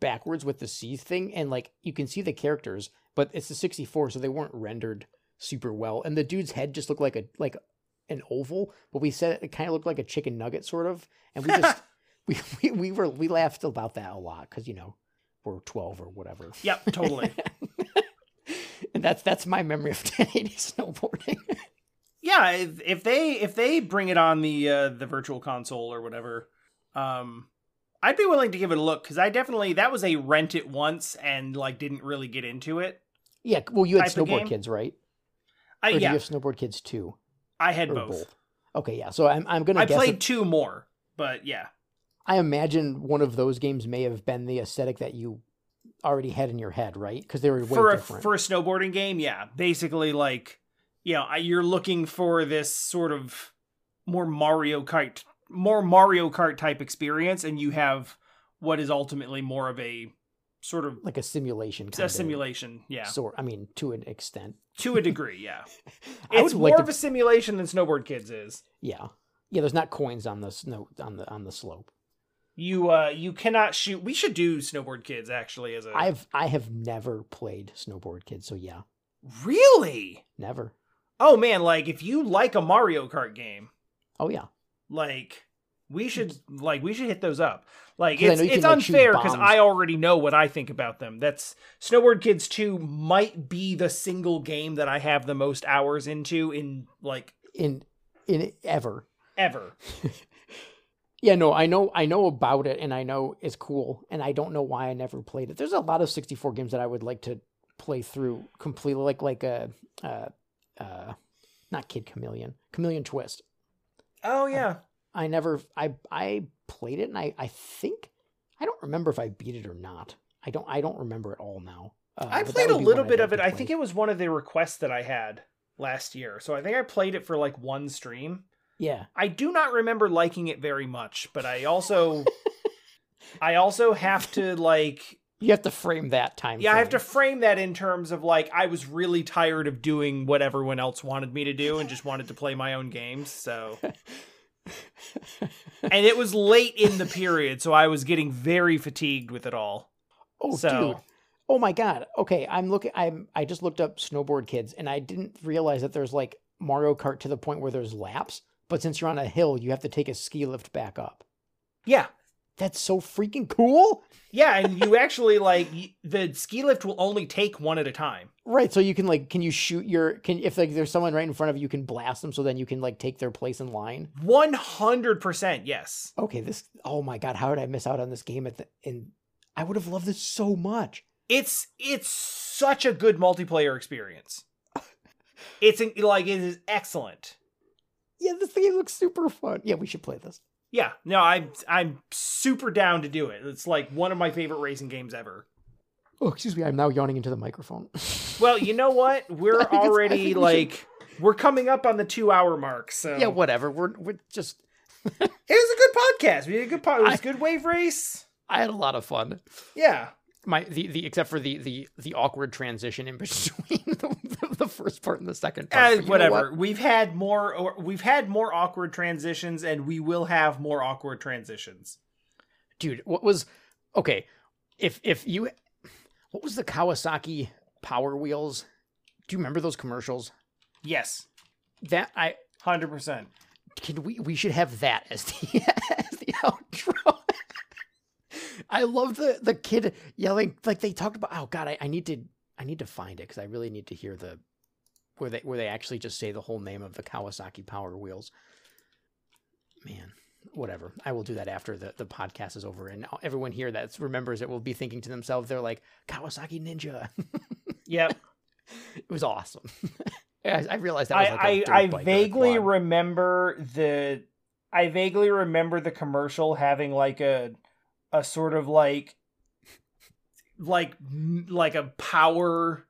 backwards with the C thing, and like you can see the characters, but it's the 64, so they weren't rendered super well. And the dude's head just looked like a like an oval, but we said it kind of looked like a chicken nugget, sort of. And we just *laughs* *laughs* we, we we were we laughed about that a lot because you know we're 12 or whatever. Yep, totally. *laughs* and that's that's my memory of 1080 snowboarding. yeah, if, if they if they bring it on the uh, the virtual console or whatever, um, I'd be willing to give it a look because I definitely that was a rent it once and like didn't really get into it. Yeah, well, you had snowboard kids, right? I Or yeah, you have snowboard kids too? I had Or both. Okay, yeah. So I'm I'm gonna I played that- two more, but yeah, I imagine one of those games may have been the aesthetic that you already had in your head, right? Because they were way for a different. for a snowboarding game, yeah, basically like you know I- you're looking for this sort of more Mario Kart more Mario Kart type experience, and you have what is ultimately more of a sort of like a simulation. a Kind simulation, yeah, Sort. I mean, to an extent. to a degree, yeah. *laughs* It's more like of to- a simulation than Snowboard Kids is. Yeah. Yeah. There's not coins on the snow on the on the slope. You uh you cannot shoot. We should do Snowboard Kids actually as a I've I have never played snowboard kids, so yeah, really. never. Oh man, like if you like a Mario Kart game, Oh yeah. like we should like we should hit those up Like it's, it's can, unfair because i already know what i think about them that's snowboard kids 2 might be the single game that i have the most hours into in like In in ever. ever *laughs* Yeah, no, I know I know about it and I know it's cool and I don't know why I never played it. There's a lot of 64 games that I would like to play through completely like like a uh uh not Kid Chameleon, Chameleon Twist. Oh yeah. I never I I played it and I I think I don't remember if I beat it or not. I don't I don't remember at all now. Uh, I played a little bit of it. I think it was one of the requests that I had last year. So I think I played it for like one stream. Yeah. I do not remember liking it very much, but I also *laughs* I also have to like You have to frame that time. yeah, I have to frame. frame that in terms of like I was really tired of doing what everyone else wanted me to do and just wanted to play my own games. So *laughs* and it was late in the period, so I was getting very fatigued with it all. Oh, so dude. Oh my god. Okay, I'm looking I'm I just looked up snowboard kids and I didn't realize that there's like Mario Kart to the point where there's laps, but since you're on a hill, you have to take a ski lift back up. yeah, That's so freaking cool. yeah, and you actually like the ski lift will only take one at a time. Right, so you can like can you shoot your can if like there's someone right in front of you, you can blast them so then you can like take their place in line. One hundred percent, yes. Okay, this oh my god, how did I miss out on this game at the and I would have loved this so much. It's it's such a good multiplayer experience. It's like it is excellent. Yeah, this game looks super fun. Yeah, we should play this. Yeah, no, I'm I'm super down to do it. It's like one of my favorite racing games ever. Oh, excuse me, I'm now yawning into the microphone. *laughs* Well, you know what? We're *laughs* I think it's- I already think we should- like we're coming up on the two hour mark. So yeah, whatever. We're we're just *laughs* it was a good podcast. We did a good pod. It was I- good wave race. I had a lot of fun. Yeah, My the, the except for the the the awkward transition in between the, *laughs* the, the first part and the second part. Uh, But you know whatever. what? We've had more. Or we've had more awkward transitions, and we will have more awkward transitions. dude. What was okay? If if you, what was the Kawasaki Power Wheels? Do you remember those commercials? Yes, That I hundred percent. can we we should have that as the *laughs* as the outro. *laughs* I love the the kid yelling like they talked about. Oh God, I, I need to I need to find it because I really need to hear the where they where they actually just say the whole name of the Kawasaki Power Wheels. Man, whatever. I will do that after the the podcast is over, and everyone here that remembers it will be thinking to themselves, they're like Kawasaki Ninja. *laughs* Yep. it was awesome. *laughs* I, I realized that was like a I I, I bike or a vaguely remember the I vaguely remember the commercial having like a a sort of like like like a power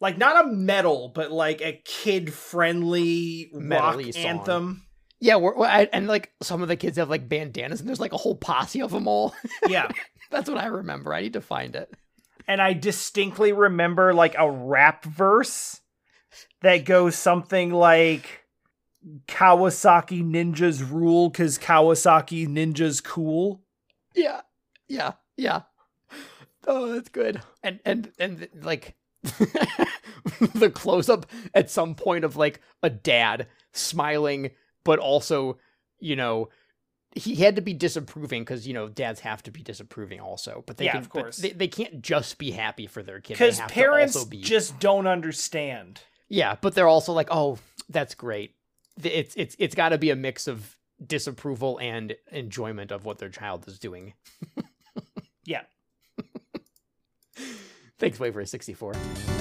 like not a metal but like a kid friendly rock song. anthem. Yeah, we're, we're- I, and like some of the kids have like bandanas, and there's like a whole posse of them all. *laughs* Yeah. That's what I remember. I need to find it. and I distinctly remember like a rap verse that goes something like Kawasaki ninjas rule cuz Kawasaki ninjas cool. Yeah, yeah, yeah. Oh, that's good. And and and like *laughs* the close up at some point of like a dad smiling, but also you know. He had to be disapproving because you know dads have to be disapproving also, but they Yeah, can, of course they, they can't just be happy for their kid. To parents be just don't understand. Yeah, but they're also like, "Oh, that's great." It's it's it's got to be a mix of disapproval and enjoyment of what their child is doing. *laughs* Thanks, Waver64.